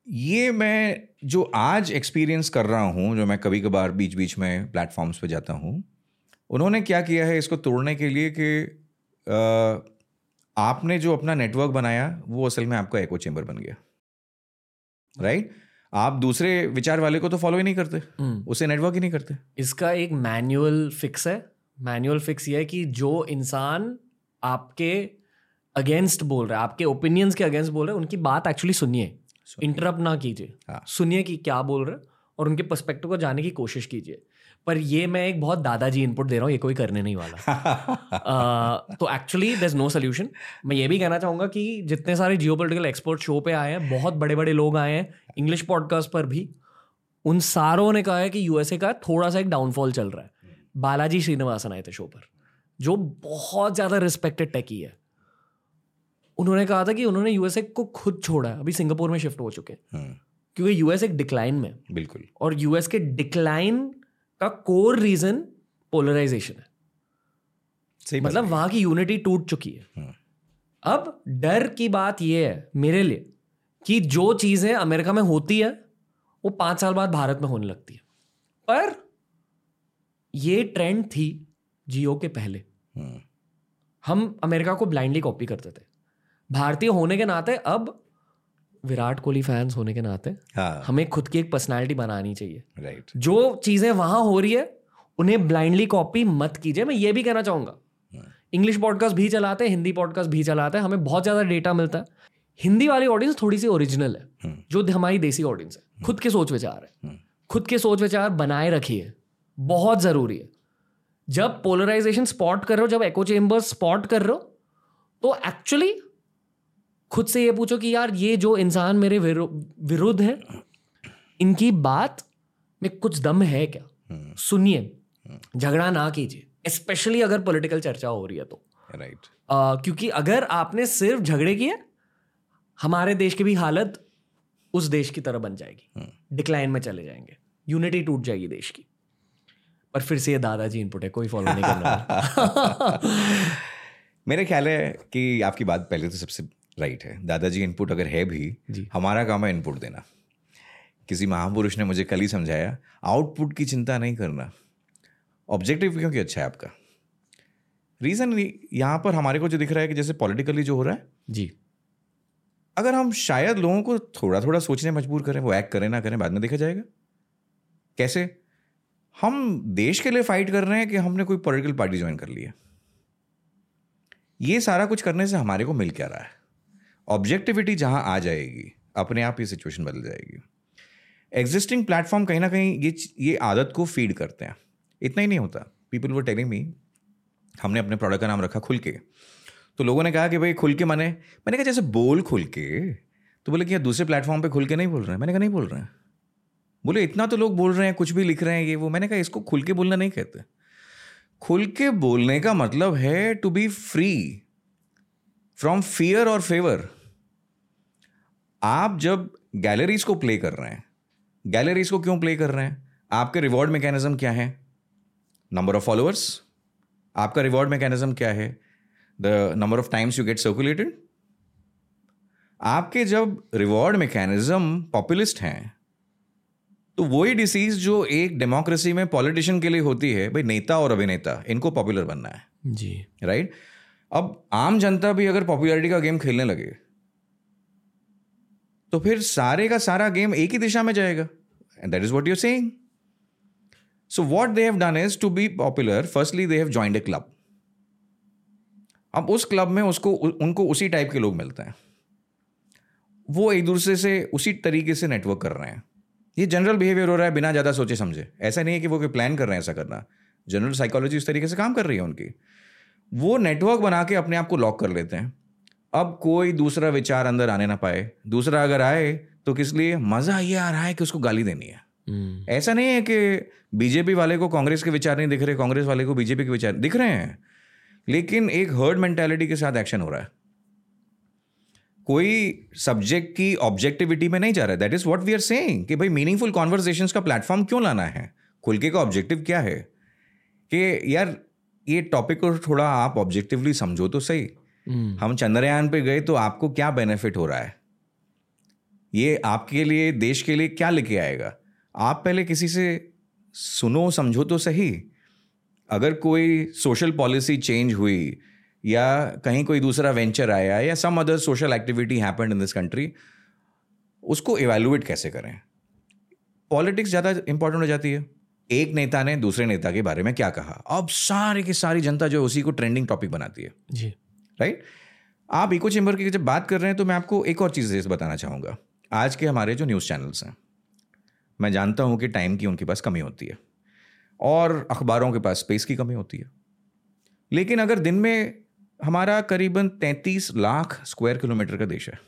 ये मैं जो आज एक्सपीरियंस कर रहा हूँ जो मैं कभी कभार बीच बीच में प्लेटफॉर्म्स पे जाता हूँ उन्होंने क्या किया है इसको तोड़ने के लिए कि आपने जो अपना नेटवर्क बनाया वो असल में आपका एको चेम्बर बन गया। राइट आप दूसरे विचार वाले को तो फॉलो ही नहीं करते। हम्म। उसे नेटवर्क ही नहीं करते। इसका एक मैनुअल फिक्स है। मैनुअल फिक्स ये है कि जो इंसान आपके अगेंस्ट बोल रहा है आपके ओपिनियंस के अगेंस्ट बोल रहे हैं उनकी बात एक्चुअली सुनिए। इंटरप्ट ना कीजिए। हाँ। सुनिए कि क्या बोल रहे हैं और उनके पर्सपेक्टिव को जाने की कोशिश कीजिए। पर ये मैं एक बहुत दादाजी इनपुट दे रहा हूँ ये कोई करने नहीं वाला। अह, तो actually there is no solution मैं ये भी कहना चाहूँगा कि जितने सारे जियो पोलिटिकल एक्सपर्ट शो पे आए हैं बहुत बड़े बड़े लोग आए हैं इंग्लिश पॉडकास्ट पर भी उन सारों ने कहा है कि यूएसए का थोड़ा सा एक डाउनफॉल चल रहा है। बालाजी श्रीनिवासन आए थे शो पर जो बहुत ज़्यादा रिस्पेक्टेड टेकी है। उन्होंने कहा था कि उन्होंने यूएसए को खुद छोड़ा है। अभी सिंगापुर में शिफ्ट हो चुके हैं। हम्म, क्योंकि यूएस एक डिक्लाइन में बिल्कुल। और यूएस के डिक्लाइन का कोर रीजन पोलराइजेशन है। सही मतलब वहाँ की यूनिटी टूट चुकी है। हम्म। अब डर की बात यह है मेरे लिए कि जो चीज़ें अमेरिका में होती है वो पाँच साल बाद भारत में होने लगती है। पर ये ट्रेंड थी जियो के पहले। हम्म, हम अमेरिका को ब्लाइंडली कॉपी करते थे। भारतीय होने के नाते अब विराट कोहली फैंस होने के नाते हाँ। हमें खुद की एक पर्सनालिटी बनानी चाहिए। राइट जो चीज़ें वहाँ हो रही है उन्हें ब्लाइंडली कॉपी मत कीजिए। मैं ये भी कहना चाहूँगा इंग्लिश पॉडकास्ट भी चलाते हैं हिंदी पॉडकास्ट भी चलाते हैं हमें बहुत ज़्यादा डेटा मिलता है। हिंदी वाली ऑडियंस थोड़ी सी ओरिजिनल है हम्म। जो हमारी देसी ऑडियंस है। खुद के सोच विचार है। हम्म। खुद के सोच विचार बनाए रखिए बहुत ज़रूरी है। जब पोलराइजेशन स्पॉट कर रहे हो जब एको चेम्बर स्पॉट कर रहे हो तो एक्चुअली खुद से ये पूछो कि यार ये जो इंसान मेरे विरुद्ध है इनकी बात में कुछ दम है क्या? हम्म, सुनिए झगड़ा ना कीजिए स्पेशली अगर पॉलिटिकल चर्चा हो रही है तो। राइट आ, क्योंकि अगर आपने सिर्फ़ झगड़े किए हमारे देश की भी हालत उस देश की तरह बन जाएगी। Decline hmm. में चले जाएँगे। यूनिटी टूट जाएगी देश की। पर फिर से ये दादाजी इनपुट है कोई फॉलो नहीं करना मेरे ख्याल है कि आपकी बात पहले तो सबसे राइट है। दादाजी इनपुट अगर है भी हमारा काम है इनपुट देना। किसी महापुरुष ने मुझे कल ही समझाया आउटपुट की चिंता नहीं करना। ऑब्जेक्टिव क्योंकि अच्छा है आपका? रीज़न यहाँ पर हमारे को जो दिख रहा है कि जैसे पॉलिटिकली जो हो रहा है। जी। अगर हम शायद लोगों को थोड़ा थोड़ा सोचने मजबूर करें वो एक्ट करें ना करें बाद में देखा जाएगा। कैसे? हम देश के लिए फाइट कर रहे हैं कि हमने कोई पॉलिटिकल पार्टी ज्वाइन कर लिया ये सारा कुछ करने से हमारे को मिल क्या रहा है? ऑब्जेक्टिविटी जहाँ आ जाएगी, अपने आप ये सिचुएशन बदल जाएगी। एग्जिस्टिंग प्लेटफॉर्म कहीं ना कहीं ये ये आदत को फ़ीड करते हैं। इतना ही नहीं होता। पीपल वो टेलिंग मी हमने अपने प्रोडक्ट का नाम रखा खुल के। तो लोगों ने कहा कि भाई खुल के माने, मैंने कहा जैसे बोल खुल के तो बोले कि यार दूसरे प्लेटफॉर्म पे खुल के नहीं बोल रहे हैं। मैंने कहा नहीं बोल रहे हैं। बोले, इतना तो लोग बोल रहे हैं, कुछ भी लिख रहे हैं, ये वो। मैंने कहा इसको खुल के बोलना नहीं कहते। खुल के बोलने का मतलब है to be free from fear और फेवर आप जब गैलरीज को प्ले कर रहे हैं गैलरीज को क्यों प्ले कर रहे हैं? आपके रिवॉर्ड मैकेनिज्म क्या है? नंबर ऑफ़ फॉलोअर्स आपका रिवॉर्ड मैकेनिज्म क्या है? The number of times you get circulated आपके जब रिवॉर्ड मैकेनिज्म पॉपुलिस्ट हैं तो वही डिसीज जो एक डेमोक्रेसी में पॉलिटिशियन के लिए होती है भाई नेता और अभिनेता इनको पॉपुलर बनना है। जी। Right right? अब आम जनता भी अगर पॉपुलैरिटी का गेम खेलने लगे तो फिर सारे का सारा गेम एक ही दिशा में जाएगा। And that is what you're saying so what they have done is to be popular firstly they have joined a club अब उस क्लब में उसको, उनको उसी टाइप के लोग मिलते हैं। वो एक दूसरे से उसी तरीके से नेटवर्क कर रहे हैं। ये जनरल बिहेवियर हो रहा है, बिना ज़्यादा सोचे समझे। ऐसा नहीं है कि वो प्लान कर रहे हैं ऐसा करना। जनरल साइकोलॉजी उस तरीके से काम कर रही है उनकी। वो नेटवर्क बना के अपने आप को लॉक कर लेते हैं। अब कोई दूसरा विचार अंदर आने ना पाए। दूसरा अगर आए तो किस लिए? मज़ा ये आ रहा है कि उसको गाली देनी है। हम्म। ऐसा नहीं है कि बीजेपी वाले को कांग्रेस के विचार नहीं दिख रहे कांग्रेस वाले को बीजेपी के विचार दिख रहे हैं। लेकिन एक हर्ड मेंटेलिटी के साथ एक्शन हो रहा है। कोई सब्जेक्ट की ऑब्जेक्टिविटी में नहीं जा रहा है। That is what we are saying कि भाई मीनिंगफुल कॉन्वर्जेशन का प्लेटफॉर्म क्यों लाना है? खुल के ऑब्जेक्टिव क्या है? कि यार ये टॉपिक को थोड़ा आप ऑब्जेक्टिवली समझो तो सही। हम चंद्रयान पे गए तो आपको क्या बेनिफिट हो रहा है? ये आपके लिए देश के लिए क्या लेके आएगा? आप पहले किसी से सुनो समझो तो सही। अगर कोई सोशल पॉलिसी चेंज हुई या कहीं कोई दूसरा वेंचर आया या some other social activity happened in this country उसको इवेलुएट कैसे करें? पॉलिटिक्स ज़्यादा इंपॉर्टेंट हो जाती है। एक नेता ने दूसरे नेता के बारे में क्या कहा? अब सारे की सारी जनता जो है उसी को ट्रेंडिंग टॉपिक बनाती है। जी। राइट? आप इको चेंबर की जब बात कर रहे हैं तो मैं आपको एक और चीज़ बताना चाहूँगा। आज के हमारे जो न्यूज़ चैनल्स हैं, मैं जानता हूँ कि टाइम की उनके पास कमी होती है और अखबारों के पास स्पेस की कमी होती है। लेकिन अगर दिन में हमारा करीबन 33 लाख स्क्वायर किलोमीटर का देश है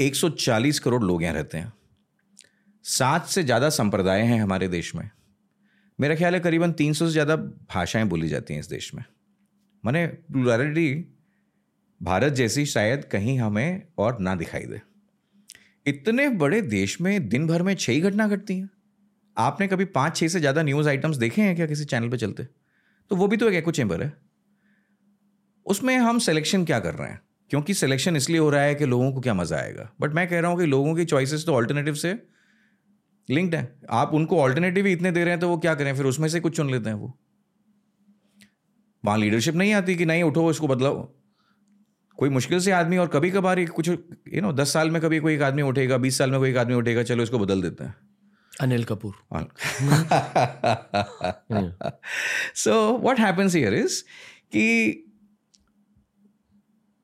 140 करोड़ लोग यहाँ रहते हैं, सात से ज़्यादा संप्रदाय हैं हमारे देश में। मेरा ख्याल है करीबन 300 से ज़्यादा भाषाएँ बोली जाती हैं इस देश में। माने प्लुरलिटी भारत जैसी शायद कहीं हमें और ना दिखाई दे। इतने बड़े देश में दिन भर में छह ही घटना घटती हैं। आपने कभी पाँच, छह से ज़्यादा न्यूज़ आइटम्स देखे हैं क्या किसी चैनल पे चलते? तो वो भी तो एक एको चेंबर है। उसमें हम सिलेक्शन क्या कर रहे हैं? क्योंकि सिलेक्शन इसलिए हो रहा है कि लोगों को क्या मज़ा आएगा। बट मैं कह रहा हूँ कि लोगों की चॉइसेस तो ऑल्टरनेटिव से लिंक्ड है। आप उनको ऑल्टरनेटिव ही इतने दे रहे हैं तो वो क्या करें? फिर उसमें से कुछ चुन लेते हैं वो। वहाँ लीडरशिप नहीं आती कि नहीं उठो इसको बदलाओ। कोई मुश्किल से आदमी और कभी कभार कुछ यू नो दस साल में कभी कोई एक आदमी उठेगा बीस साल में कोई एक आदमी उठेगा चलो इसको बदल देते हैं। Anil Kapoor. So what happens here is कि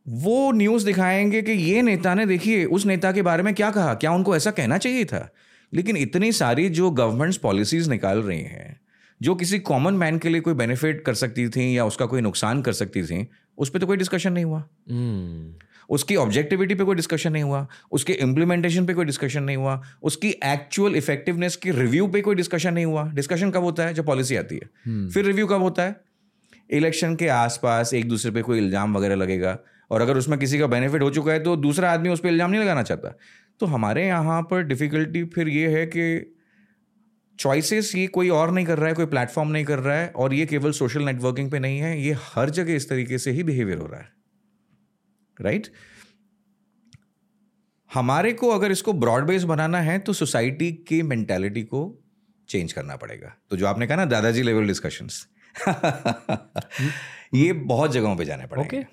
वो न्यूज़ दिखाएँगे कि ये नेता ने देखिए उस नेता के बारे में क्या कहा? क्या उनको ऐसा कहना चाहिए था? लेकिन इतनी सारी जो गवर्नमेंट्स पॉलिसीज़ निकाल रही हैं जो किसी कॉमन मैन के लिए कोई बेनिफिट कर सकती थी या उसका कोई नुकसान कर सकती थी उस पर तो कोई डिस्कशन नहीं हुआ। हम्म। उसकी ऑब्जेक्टिविटी पे कोई डिस्कशन नहीं हुआ उसके इम्प्लीमेंटेशन पे कोई डिस्कशन नहीं हुआ उसकी एक्चुअल इफेक्टिवनेस की रिव्यू पे कोई डिस्कशन नहीं हुआ। डिस्कशन कब होता है? जब पॉलिसी आती है। फिर रिव्यू कब होता है? इलेक्शन के आसपास एक दूसरे पे कोई इल्ज़ाम वगैरह लगेगा और अगर उसमें किसी का बेनिफिट हो चुका है तो दूसरा आदमी उस पर इल्ज़ाम नहीं लगाना चाहता। तो हमारे यहाँ पर डिफ़िकल्टी फिर ये है कि चॉइसेस ये कोई और नहीं कर रहा है कोई प्लेटफॉर्म नहीं कर रहा है और ये केवल सोशल नेटवर्किंग पे नहीं है ये हर जगह इस तरीके से ही बिहेवियर हो रहा है राइट right? हमारे को अगर इसको ब्रॉड बेस बनाना है तो सोसाइटी की मेंटेलिटी को चेंज करना पड़ेगा। तो जो आपने कहा ना दादाजी लेवल डिस्कशंस ये बहुत जगहों पे जाने पड़ेंगे। ओके।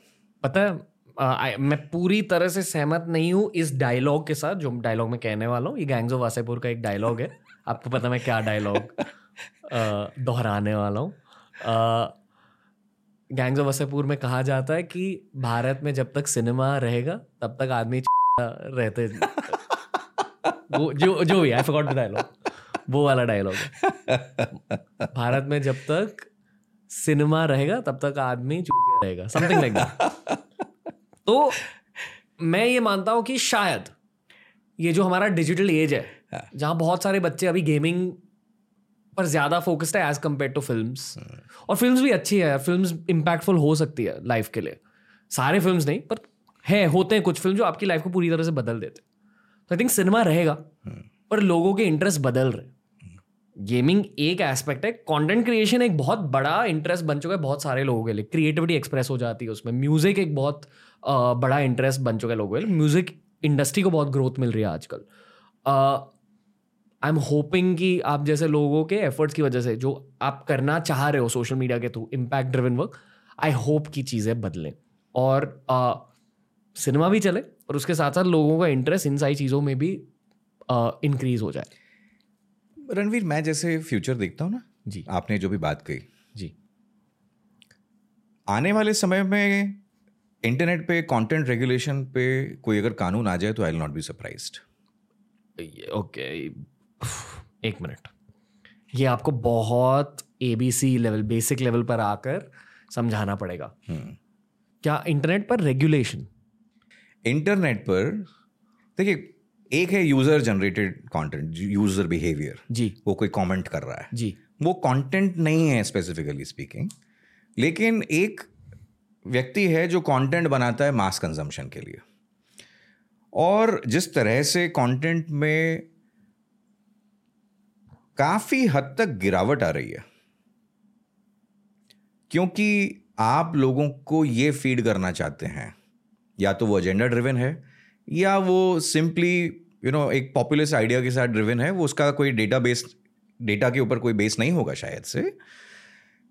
पता है आ, मैं पूरी तरह से सहमत नहीं हूँ इस डायलॉग के साथ जो डायलॉग में कहने वाला हूँ ये गैंग्स ऑफ़ वासेपुर का एक डायलॉग है। आपको पता मैं क्या डायलॉग दोहराने वाला हूँ। गैंग्स ऑफ़ वासेपुर में कहा जाता है कि भारत में जब तक सिनेमा रहेगा तब तक आदमी रहते वो जो जो भी आई फॉरगॉट द डायलॉग वो वाला डायलॉग भारत में जब तक सिनेमा रहेगा तब तक आदमी रहेगा। समथिंग लाइक दैट तो मैं ये मानता हूँ कि शायद ये जो हमारा डिजिटल एज हाँ। जहाँ बहुत सारे बच्चे अभी गेमिंग पर ज़्यादा फोकस्ड है एज कंपेयर टू फ़िल्म और फ़िल्म भी अच्छी है फ़िल्म इम्पैक्टफुल हो सकती है लाइफ के लिए। सारे फ़िल्म नहीं, पर है, होते हैं कुछ फ़िल्म जो आपकी लाइफ को पूरी तरह से बदल देते तो आई थिंक सिनेमा रहेगा हाँ। पर लोगों के इंटरेस्ट बदल रहे गेमिंग एक एस्पेक्ट है कंटेंट क्रिएशन एक बहुत बड़ा इंटरेस्ट बन चुका है बहुत सारे लोगों के लिए। क्रिएटिविटी एक्सप्रेस हो जाती है उसमें। म्यूज़िक एक बहुत बड़ा इंटरेस्ट बन चुका है लोगों के लिए। म्यूज़िक इंडस्ट्री को बहुत ग्रोथ मिल रही है आजकल। आई एम होपिंग कि आप जैसे लोगों के एफर्ट्स की वजह से जो आप करना चाह रहे हो सोशल मीडिया के through impact driven work I hope की चीज़ें बदलें। और सिनेमा भी चले और उसके साथ साथ लोगों का इंटरेस्ट इन सारी चीज़ों में भी इंक्रीज हो जाए। रणवीर मैं जैसे फ्यूचर देखता हूँ ना जी। आपने जो भी बात कही। जी। आने वाले समय में इंटरनेट पे कंटेंट रेगुलेशन पे कोई अगर कानून आ जाए तो I will not be surprised okay एक मिनट। ये आपको बहुत A B C level basic level पर आकर समझाना पड़ेगा। हम्म। क्या इंटरनेट पर रेगुलेशन इंटरनेट पर देखिए एक है user generated content user behaviour जी। वो कोई कमेंट कर रहा है। जी। वो कंटेंट नहीं है स्पेसिफिकली स्पीकिंग लेकिन एक व्यक्ति है जो कंटेंट बनाता है मास कंजम्पशन के लिए। और जिस तरह से कंटेंट में काफ़ी हद तक गिरावट आ रही है। क्योंकि आप लोगों को ये फ़ीड करना चाहते हैं। या तो वो एजेंडा ड्रिवन है, या वो सिंपली यू नो एक पॉपुलर आइडिया के साथ ड्रिवन है, वो उसका कोई डेटा बेस डेटा के ऊपर कोई बेस नहीं होगा शायद से।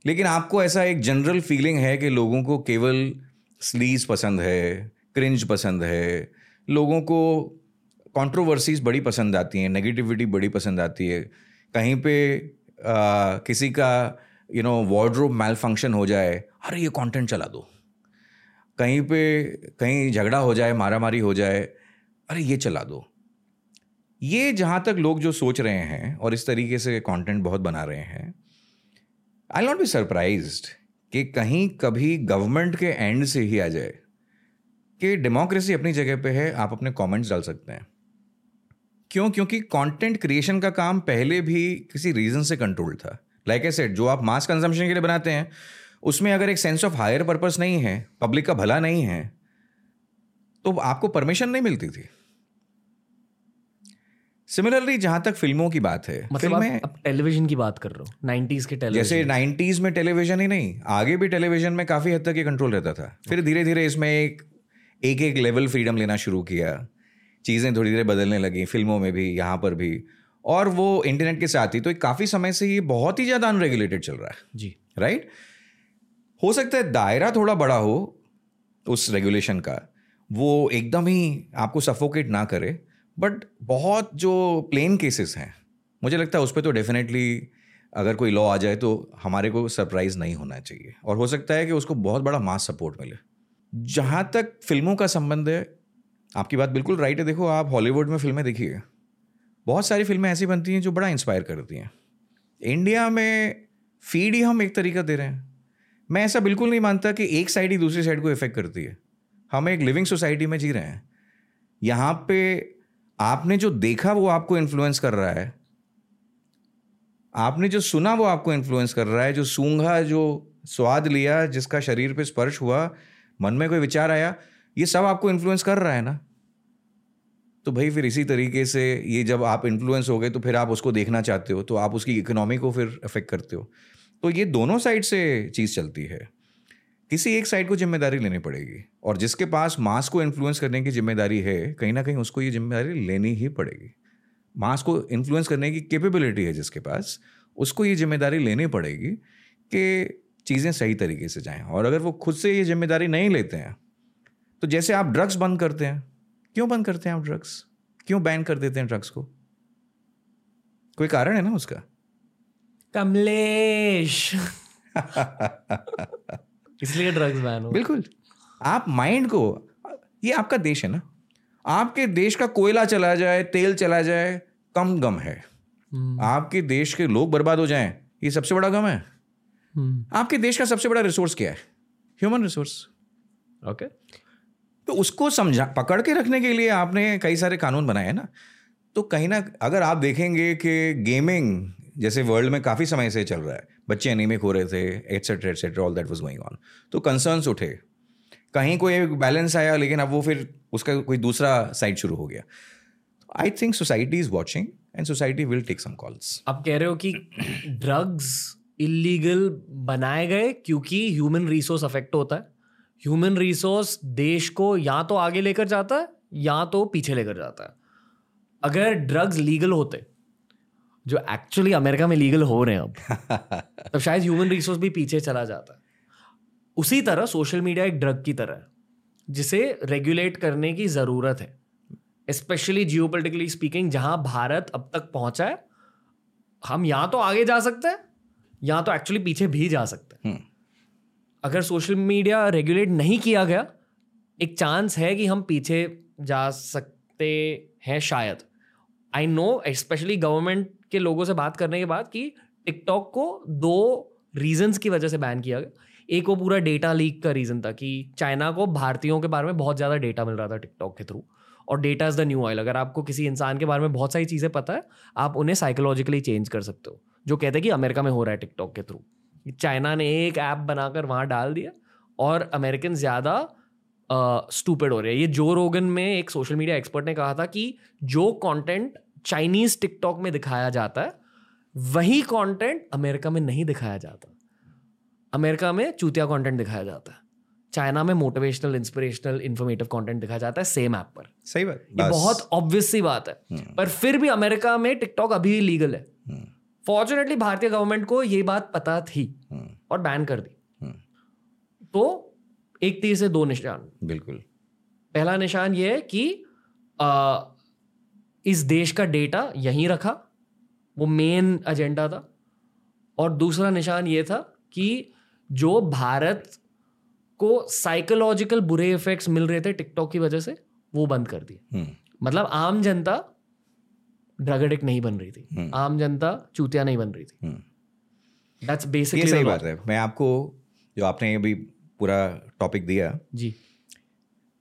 लेकिन आपको ऐसा एक जनरल फीलिंग है कि लोगों को केवल स्लीज पसंद है क्रिंज पसंद है, लोगों को कंट्रोवर्सीज बड़ी पसंद आती हैं नेगेटिविटी बड़ी पसंद आती है कहीं पे आ, किसी का you know wardrobe malfunction हो जाए अरे ये कंटेंट चला दो। कहीं पे कहीं झगड़ा हो जाए मारा मारी हो जाए अरे ये चला दो। ये जहाँ तक लोग जो सोच रहे हैं और इस तरीके से कंटेंट बहुत बना रहे हैं आई नॉट बी सरप्राइज़ कि कहीं कभी गवर्नमेंट के एंड से ही आ जाए कि डेमोक्रेसी अपनी जगह पे है आप अपने कमेंट्स डाल सकते हैं। क्यों? क्योंकि कंटेंट क्रिएशन का काम पहले भी किसी रीजन से कंट्रोल था। लाइक ए सेट जो आप मास कंजम्पशन के लिए बनाते हैं उसमें अगर एक सेंस ऑफ़ हायर पर्पस नहीं है पब्लिक का भला नहीं है तो आपको परमिशन नहीं मिलती थी। सिमिलरली जहाँ तक फ़िल्मों की बात है मतलब आप, आप टेलीविज़न की बात कर रहे हो नाइनटीज के टेलीविज़न जैसे नाइनटीज में टेलीविज़न ही नहीं आगे भी टेलीविज़न में काफ़ी हद तक ये कंट्रोल रहता था। फिर धीरे धीरे इसमें एक एक एक लेवल फ्रीडम लेना शुरू किया। चीज़ें थोड़ी धीरे बदलने लगी फ़िल्मों में भी यहाँ पर भी। और वो इंटरनेट के साथ ही तो काफ़ी समय से ये बहुत ही ज़्यादा अनरेगुलेटेड चल रहा है। जी। राइट हो सकता है दायरा थोड़ा बड़ा हो उस रेगुलेशन का। वो एकदम ही आपको सफोकेट ना करे बट बहुत जो प्लेन केसेस हैं मुझे लगता है उस पर तो डेफिनेटली अगर कोई लॉ आ जाए तो हमारे को सरप्राइज़ नहीं होना चाहिए। और हो सकता है कि उसको बहुत बड़ा मास सपोर्ट मिले। जहाँ तक फ़िल्मों का संबंध है आपकी बात बिल्कुल राइट है। देखो, आप हॉलीवुड में फ़िल्में देखिए। बहुत सारी फ़िल्में ऐसी बनती हैं जो बड़ा इंस्पायर करती हैं। इंडिया में फ़ीड ही हम एक तरीका दे रहे हैं। मैं ऐसा बिल्कुल नहीं मानता कि एक साइड ही दूसरी साइड को इफ़ेक्ट करती है। हम एक लिविंग सोसाइटी में जी रहे हैं। यहाँ पे आपने जो देखा वो आपको इन्फ्लुएंस कर रहा है। आपने जो सुना वो आपको इन्फ्लुएंस कर रहा है। जो सूंघा, जो स्वाद लिया, जिसका शरीर पे स्पर्श हुआ, मन में कोई विचार आया ये सब आपको इन्फ्लुएंस कर रहा है ना? तो भाई फिर इसी तरीके से ये जब आप इन्फ्लुएंस हो गए तो फिर आप उसको देखना चाहते हो तो आप उसकी इकोनॉमी को फिर अफेक्ट करते हो। तो ये दोनों साइड से चीज़ चलती है। किसी एक साइड को ज़िम्मेदारी लेनी पड़ेगी, और जिसके पास मास को इन्फ्लुएंस करने की ज़िम्मेदारी है, कहीं ना कहीं उसको ये ज़िम्मेदारी लेनी ही पड़ेगी। मास को इन्फ्लुएंस करने की कैपेबिलिटी है जिसके पास, उसको ये ज़िम्मेदारी लेनी पड़ेगी कि चीज़ें सही तरीके से जाएँ। और अगर वो खुद से ये ज़िम्मेदारी नहीं लेते हैं तो जैसे आप ड्रग्स बंद करते हैं क्यों बंद करते हैं आप ड्रग्स क्यों बैन कर देते हैं ड्रग्स को? कोई कारण है ना उसका? कमलेश। इसलिए ड्रग्स बैन हो। बिल्कुल। आप माइंड को ये आपका देश है ना। आपके देश का कोयला चला जाए तेल चला जाए कम गम है। हम्म, आपके देश के लोग बर्बाद हो जाएँ ये सबसे बड़ा गम है। हम्म, आपके देश का सबसे बड़ा रिसोर्स क्या है? ह्यूमन रिसोर्स ओके तो उसको समझा, पकड़ के रखने के लिए आपने कई सारे कानून बनाए हैं ना। तो कहीं ना, अगर आप देखेंगे कि गेमिंग जैसे वर्ल्ड में काफ़ी समय से चल रहा है, बच्चे एनीमिक हो रहे थे etcetera etcetera all that was going on तो कंसर्न्स उठे। कहीं कोई एक बैलेंस आया, लेकिन अब वो फिर उसका कोई दूसरा साइड शुरू हो गया। I think society is watching and society will take some calls आप कह रहे हो कि ड्रग्स इलीगल बनाए गए क्योंकि ह्यूमन रिसोर्स अफेक्ट होता है? ह्यूमन रिसोर्स देश को या तो आगे लेकर जाता है या तो पीछे लेकर जाता है। अगर ड्रग्स लीगल होते जो एक्चुअली अमेरिका में लीगल हो रहे हैं अब तब शायद ह्यूमन रिसोर्स भी पीछे चला जाता है। उसी तरह सोशल मीडिया एक ड्रग की तरह है जिसे रेगुलेट करने की ज़रूरत है। स्पेशली जियो पोलिटिकली स्पीकिंग जहाँ भारत अब तक पहुँचा है हम या तो आगे जा सकते हैं या तो एक्चुअली पीछे भी जा सकते हैं। हम्म। अगर सोशल मीडिया रेगुलेट नहीं किया गया, एक चांस है कि हम पीछे जा सकते हैं शायद। आई नो स्पेशली गवर्नमेंट के लोगों से बात करने के बाद कि टिकटॉक को दो रीजंस की वजह से बैन किया गया। एक वो पूरा डेटा लीक का रीजन था कि चाइना को भारतीयों के बारे में बहुत ज़्यादा डेटा मिल रहा था टिकटॉक के थ्रू और data is the new oil अगर आपको किसी इंसान के बारे में बहुत सारी चीज़ें पता है, आप उन्हें साइकोलॉजिकली चेंज कर सकते हो, जो कहते हैं कि अमेरिका में हो रहा है टिकटॉक के थ्रू चाइना ने एक ऐप बनाकर वहाँ डाल दिया और अमेरिकन ज़्यादा स्टूपिड हो रहे हैं। ये जो रोगन में एक सोशल मीडिया एक्सपर्ट ने कहा था कि जो कंटेंट चाइनीज़ टिकटॉक में दिखाया जाता है वही कंटेंट अमेरिका में नहीं दिखाया जाता। अमेरिका में चूतिया कंटेंट दिखाया जाता है। चाइना में मोटिवेशनल इंस्पिरेशनल इन्फॉर्मेटिव कंटेंट दिखाया जाता है सेम ऐप पर। सही बात। ये बहुत ऑब्वियस सी बात है। पर फिर भी अमेरिका में टिकटॉक अभी लीगल है। हम्म, फॉर्चुनेटली भारतीय गवर्नमेंट को ये बात पता थी हम्म, और बैन कर दी। हम्म, तो एक तीर से दो निशान। बिल्कुल। पहला निशान ये है कि आ, इस देश का डेटा यहीं रखा वो मेन एजेंडा था। और दूसरा निशान ये था कि जो भारत को साइकोलॉजिकल बुरे इफेक्ट्स मिल रहे थे टिकटॉक की वजह से वो बंद कर दिए। हम्म, मतलब आम जनता ड्रग एडिक्ट नहीं बन रही थी। हम्म। आम जनता चूतिया नहीं बन रही थी। हम्म। दैट्स बेसिकली सही बात है। मैं आपको जो आपने अभी पूरा टॉपिक दिया जी।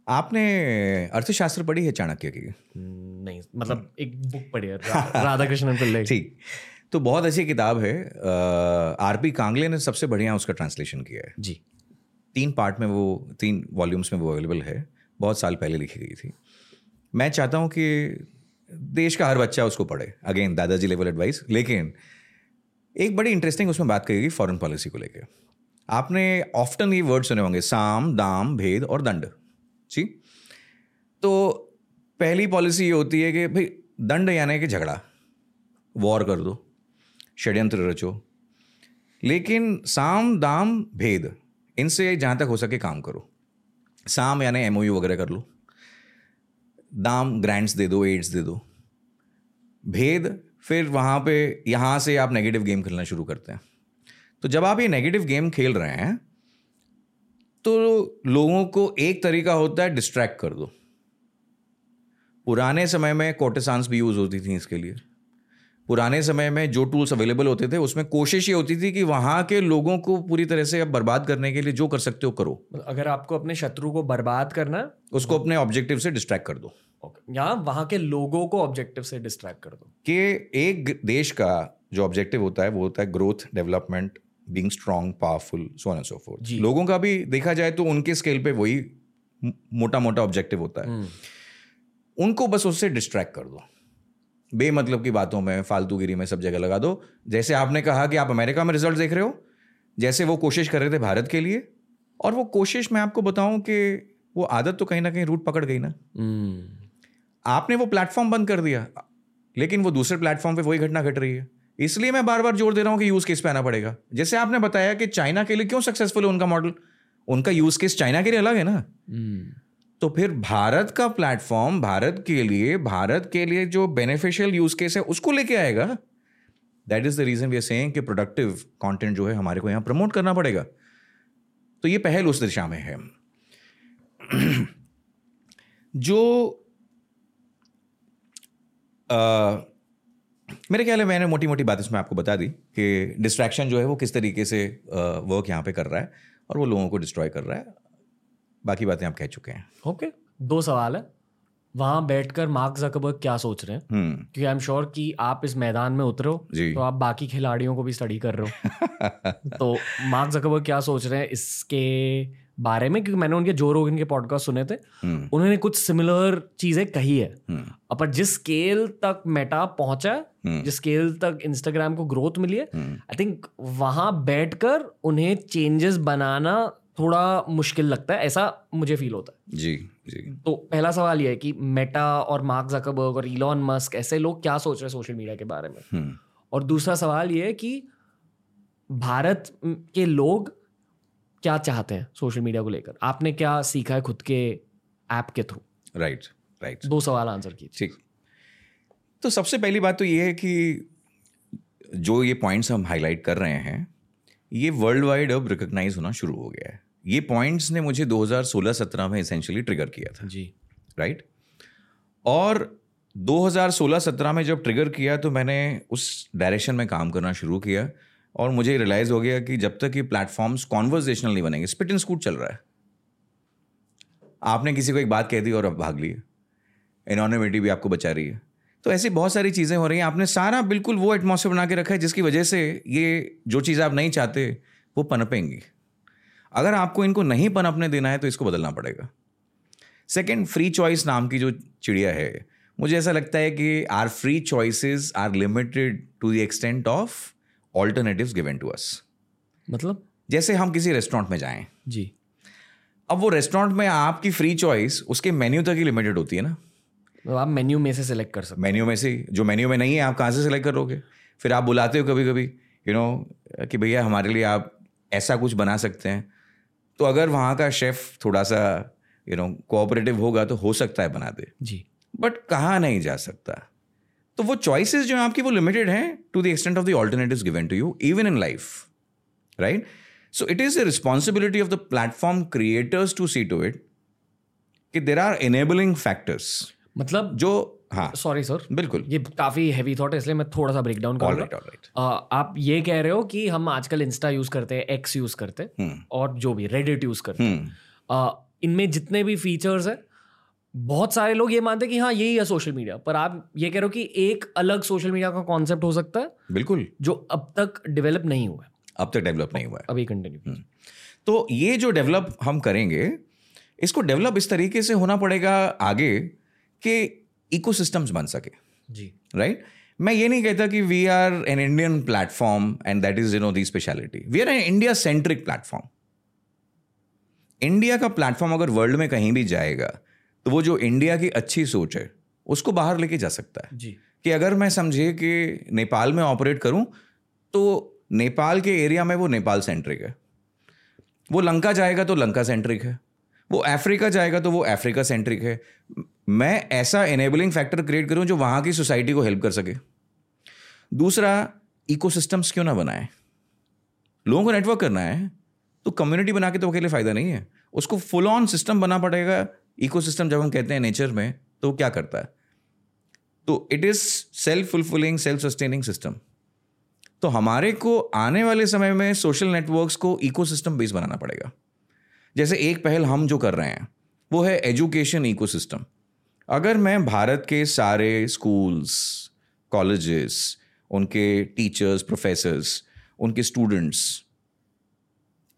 आपने अर्थशास्त्र पढ़ी है चाणक्य की? नहीं मतलब एक बुक पढ़ी है रा- राधाकृष्णन पिल्ले की। ठीक। तो बहुत अच्छी किताब है। आर पी कांगले ने सबसे बढ़िया उसका ट्रांसलेशन किया है। जी। तीन पार्ट में वो तीन वॉल्यूम्स में वो अवेलेबल है। बहुत साल पहले लिखी गई थी। मैं चाहता हूँ कि देश का हर बच्चा उसको पढ़े। अगेन दादाजी लेवल एडवाइस लेकिन, एक बड़ी इंटरेस्टिंग उसमें बात करेगी फॉरेन पॉलिसी को लेकर आपने ऑफ्टन ये वर्ड सुने होंगे, साम, दाम, भेद और दंड। जी? तो पहली पॉलिसी ये होती है कि, भाई, दंड यानी कि झगड़ा। वॉर कर दो। षड्यंत्र रचो। लेकिन साम, दाम, भेद, इनसे जहाँ तक हो सके काम करो। साम यानी एमओयू वगैरह कर लो। दाम ग्रांट्स दे दो एड्स दे दो। भेद, फिर वहाँ पे, यहाँ से आप नेगेटिव गेम खेलना शुरू करते हैं। तो जब आप ये नेगेटिव गेम खेल रहे हैं तो लोगों को एक तरीका होता है डिस्ट्रैक्ट कर दो। पुराने समय में कोटेसांस भी यूज़ होती थी इसके लिए। पुराने समय में जो टूल्स अवेलेबल होते थे उसमें कोशिश ये होती थी कि वहाँ के लोगों को पूरी तरह से अब बर्बाद करने के लिए जो कर सकते हो करो। अगर आपको अपने शत्रु को बर्बाद करना उसको अपने ऑब्जेक्टिव से डिस्ट्रैक्ट कर दो। या वहाँ के लोगों को ऑब्जेक्टिव से डिस्ट्रैक्ट कर दो। कि एक देश का जो ऑब्जेक्टिव होता है वो होता है growth development being strong powerful so and so forth लोगों का भी देखा जाए तो उनके स्केल पे वही मोटा मोटा ऑब्जेक्टिव होता है। उनको बस उससे डिस्ट्रैक्ट कर दो। बेमतलब की बातों में फालतूगिरी में सब जगह लगा दो। जैसे आपने कहा कि आप अमेरिका में रिज़ल्ट देख रहे हो जैसे वो कोशिश कर रहे थे भारत के लिए और वो कोशिश मैं आपको बताऊँ कि वो आदत तो कहीं ना कहीं रूट पकड़ गई ना। हम्म, आपने वो प्लेटफॉर्म बंद कर दिया लेकिन वो दूसरे प्लेटफॉर्म पे वही घटना घट रही है। इसलिए मैं बार बार ज़ोर दे रहा हूँ कि यूज़ केस पे आना पड़ेगा। जैसे आपने बताया कि चाइना के लिए क्यों सक्सेसफुल है उनका मॉडल उनका यूज़ केस चाइना के लिए अलग है ना। तो फिर भारत का प्लेटफॉर्म भारत के लिए भारत के लिए जो बेनिफिशियल यूज़ केस है उसको लेके आएगा? That is the reason we saying कि प्रोडक्टिव कंटेंट जो है हमारे को यहाँ प्रमोट करना पड़ेगा। तो ये पहल उस दिशा में है। जो आ, मेरे ख्याल है मैंने मोटी मोटी बात इसमें आपको बता दी कि डिस्ट्रैक्शन जो है वो किस तरीके से वर्क यहाँ पे कर रहा है और वो लोगों को डिस्ट्रॉय कर रहा है। बाकी बातें आप कह चुके हैं। Okay okay. दो सवाल है। वहाँ बैठकर मार्क जकबर्ग क्या सोच रहे हैं? हम्म। क्योंकि आई एम श्योर कि आप इस मैदान में उतरो तो आप बाकी खिलाड़ियों को भी स्टडी कर रहे हो। तो मार्क जकबर्ग क्या सोच रहे हैं इसके बारे में? क्योंकि मैंने उनके जो रोगन के पॉडकास्ट सुने थे। हम्म। उन्होंने कुछ सिमिलर चीज़ें कही है। हम्म। अब पर जिस स्केल तक मेटा पहुँचा हम्म। जिस स्केल तक इंस्टाग्राम को ग्रोथ मिली है हम्म। आई थिंक वहाँ बैठकर उन्हें चेंजेस बनाना थोड़ा मुश्किल लगता है ऐसा मुझे फील होता है। जी जी। तो पहला सवाल यह है कि मेटा और मार्क जकरबर्ग और इलॉन मस्क ऐसे लोग क्या सोच रहे हैं सोशल मीडिया के बारे में? हम्म। और दूसरा सवाल ये है कि भारत के लोग क्या चाहते हैं सोशल मीडिया को लेकर? आपने क्या सीखा है खुद के ऐप के थ्रू राइट राइट दो सवाल आंसर कीजिए। ठीक। तो सबसे पहली बात तो ये है कि जो ये पॉइंट्स हम हाईलाइट कर रहे हैं ये वर्ल्ड वाइड अब रिकॉग्नाइज होना शुरू हो गया है। ये पॉइंट्स ने मुझे 2016-17 में इसेंशियली ट्रिगर किया था। जी। राइट और 2016-17 में जब ट्रिगर किया तो मैंने उस डायरेक्शन में काम करना शुरू किया और मुझे रियलाइज़ हो गया कि जब तक ये प्लेटफॉर्म्स कॉन्वर्जेशनल नहीं बनेंगे स्पिट एंड स्कूट चल रहा है। आपने किसी को एक बात कह दी और अब भाग लिए। एनॉनिमिटी भी आपको बचा रही है। तो ऐसी बहुत सारी चीज़ें हो रही हैं। आपने सारा बिल्कुल वो एटमॉस्फेयर बना के रखा है जिसकी वजह से ये जो चीज़ आप नहीं चाहते वो पनपेंगी। अगर आपको इनको नहीं पनपने देना है तो इसको बदलना पड़ेगा। सेकेंड फ्री चॉइस नाम की जो चिड़िया है मुझे ऐसा लगता है कि are free choices are limited to the extent of alternative given to us मतलब? जैसे हम किसी रेस्टोरेंट में जाएँ। जी। अब वो रेस्टोरेंट में आपकी फ्री चॉइस उसके मेन्यू तक ही लिमिटेड होती है ना। तो आप मेन्यू में से सेलेक्ट कर सकते मेन्यू में से जो मेन्यू में नहीं है आप कहाँ से सेलेक्ट करोगे? फिर आप बुलाते हो कभी कभी यू you नो know, कि भैया हमारे लिए आप ऐसा कुछ बना सकते हैं। तो अगर वहाँ का शेफ थोड़ा सा यू नो कोऑपरेटिव होगा तो हो सकता है बना दे। जी। बट कहाँ नहीं जा सकता? तो वो चॉइसेस जो हैं आपकी वो लिमिटेड हैं to the extent of the alternatives given to you even in life right so it is the responsibility of the platform creators to see to it कि देर आर एनेबलिंग फैक्टर्स मतलब जो हाँ। Sorry sir बिल्कुल। ये काफ़ी heavy thought है इसलिए मैं थोड़ा सा ब्रेक डाउन करूँगा राइट ऑल आप ये कह रहे हो कि हम आजकल इंस्टा यूज़ करते हैं एक्स यूज़ करते हैं हम्म। और जो भी रेडिट यूज़ करते हैं। हम्म। आ, इनमें जितने भी फीचर्स है बहुत सारे लोग ये मानते हैं कि हाँ यही है सोशल मीडिया पर आप ये कह रहे हो कि एक अलग सोशल मीडिया का कॉन्सेप्ट हो सकता है बिल्कुल। जो अब तक डेवलप नहीं हुआ है। अब तक डेवलप नहीं हुआ है। अभी कंटिन्यू तो ये जो डेवलप हम करेंगे इसको डेवलप इस तरीके से होना पड़ेगा आगे कि इकोसिस्टम्स बन सके। जी। राइट मैं ये नहीं कहता कि we are an Indian platform and that is you know the speciality we are an India centric platform India का प्लेटफॉर्म अगर वर्ल्ड में कहीं भी जाएगा तो वो जो इंडिया की अच्छी सोच है उसको बाहर लेके जा सकता है। जी। कि अगर मैं समझे कि नेपाल में ऑपरेट करूँ तो नेपाल के एरिया में वो नेपाल सेंट्रिक है। वो लंका जाएगा तो लंका सेंट्रिक है। वो अफ्रीका जाएगा तो वो अफ्रीका सेंट्रिक है। मैं ऐसा एनेबलिंग फैक्टर क्रिएट करूँ जो वहाँ की सोसाइटी को हेल्प कर सके। दूसरा इकोसिस्टम्स क्यों ना बनाए? लोगों को नेटवर्क करना है तो कम्युनिटी बना के तो अकेले फ़ायदा नहीं है। उसको फुल ऑन सिस्टम बना पड़ेगा इकोसिस्टम जब हम कहते हैं नेचर में तो क्या करता है? तो it is self fulfilling self sustaining system तो हमारे को आने वाले समय में सोशल नेटवर्क्स को इकोसिस्टम बेस बनाना पड़ेगा। जैसे एक पहल हम जो कर रहे हैं, वो है एजुकेशन इकोसिस्टम अगर मैं भारत के सारे स्कूल्स कॉलेज उनके टीचर्स प्रोफेसर्स उनके स्टूडेंट्स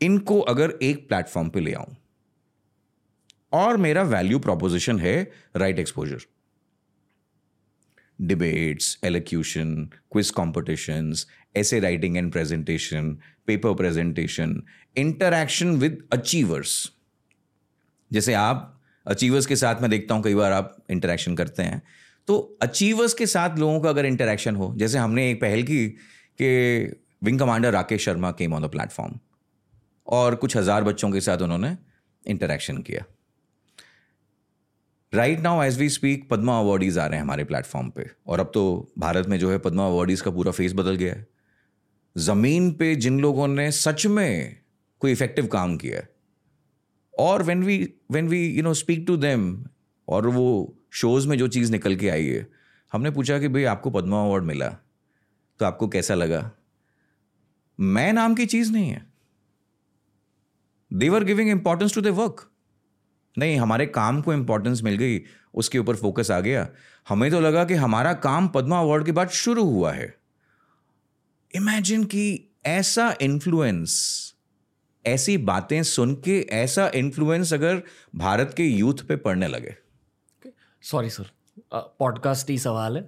इनको अगर एक प्लेटफॉर्म पे ले आऊँ, और मेरा वैल्यू प्रोपोजिशन है right exposure debates elocution quiz competition ऐसे writing and presentation paper presentation interaction with achievers जैसे आप अचीवर्स के साथ मैं देखता हूँ, कई बार आप इंटरेक्शन करते हैं। तो अचीवर्स के साथ लोगों का अगर इंटरेक्शन हो, जैसे हमने एक पहल की कि wing commander Rakesh Sharma came on the platform और कुछ हज़ार बच्चों के साथ उन्होंने इंटरेक्शन किया। Right now as we speak Padma awardees आ रहे हैं हमारे प्लेटफॉर्म पे और अब तो भारत में जो है पद्मा अवार्डीज का पूरा फेस बदल गया है। ज़मीन पे जिन लोगों ने सच में कोई इफ़ेक्टिव काम किया है और when we when we you know speak to them और वो शोज़ में जो चीज़ निकल के आई है, हमने पूछा कि भाई, आपको पद्मा अवार्ड मिला तो आपको कैसा लगा? मैं नाम की चीज़ नहीं है। They're giving importance to the work नहीं, हमारे काम को इंपॉर्टेंस मिल गई, उसके ऊपर फोकस आ गया। हमें तो लगा कि हमारा काम पद्मा अवार्ड के बाद शुरू हुआ है। इमेजिन कि ऐसा इन्फ्लुएंस ऐसी बातें सुन के ऐसा इन्फ्लुएंस अगर भारत के यूथ पे पड़ने लगे। सॉरी सर पॉडकास्ट ही सवाल है।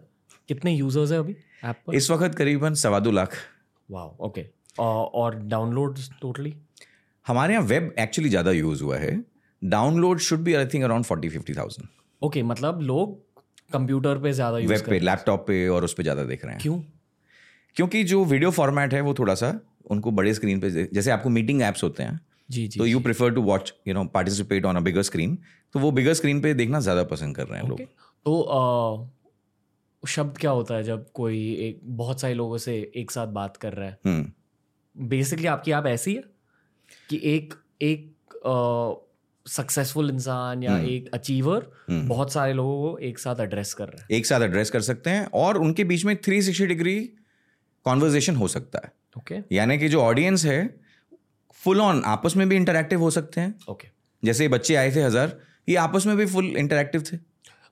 कितने यूज़र्स है अभी ऐप पर? इस वक्त करीबन सवा दो लाख। वाह ओके और डाउनलोड टोटली हमारे यहाँ वेब एक्चुअली ज़्यादा यूज़ हुआ है। Download should be I think around forty fifty thousand okay मतलब लोग कंप्यूटर पे ज़्यादा यूज़ वेब पे लैपटॉप पे और उस पर ज़्यादा देख रहे हैं। क्यों? क्योंकि जो वीडियो फॉर्मेट है वो थोड़ा सा उनको बड़े स्क्रीन पे जैसे आपको मीटिंग एप्स होते हैं जी जी तो you prefer to watch you know participate on a bigger screen तो वो बिगर स्क्रीन पे देखना ज़्यादा पसंद कर रहे हैं okay. लोग तो अ, शब्द क्या होता है जब कोई एक बहुत सारे लोगों से एक साथ बात कर रहा है? हम्म। बेसिकली आपकी आप ऐसी है कि एक एक सक्सेसफुल इंसान या एक अचीवर बहुत सारे लोगों को एक साथ एड्रेस कर रहा है। एक साथ एड्रेस कर सकते हैं और उनके बीच में थ्री सिक्सटी डिग्री कॉन्वर्जेशन हो सकता है। Okay okay. यानी कि जो ऑडियंस है फुल ऑन आपस में भी इंटरेक्टिव हो सकते हैं। Okay okay. जैसे बच्चे आए थे हज़ार ये आपस में भी फुल इंटरेक्टिव थे।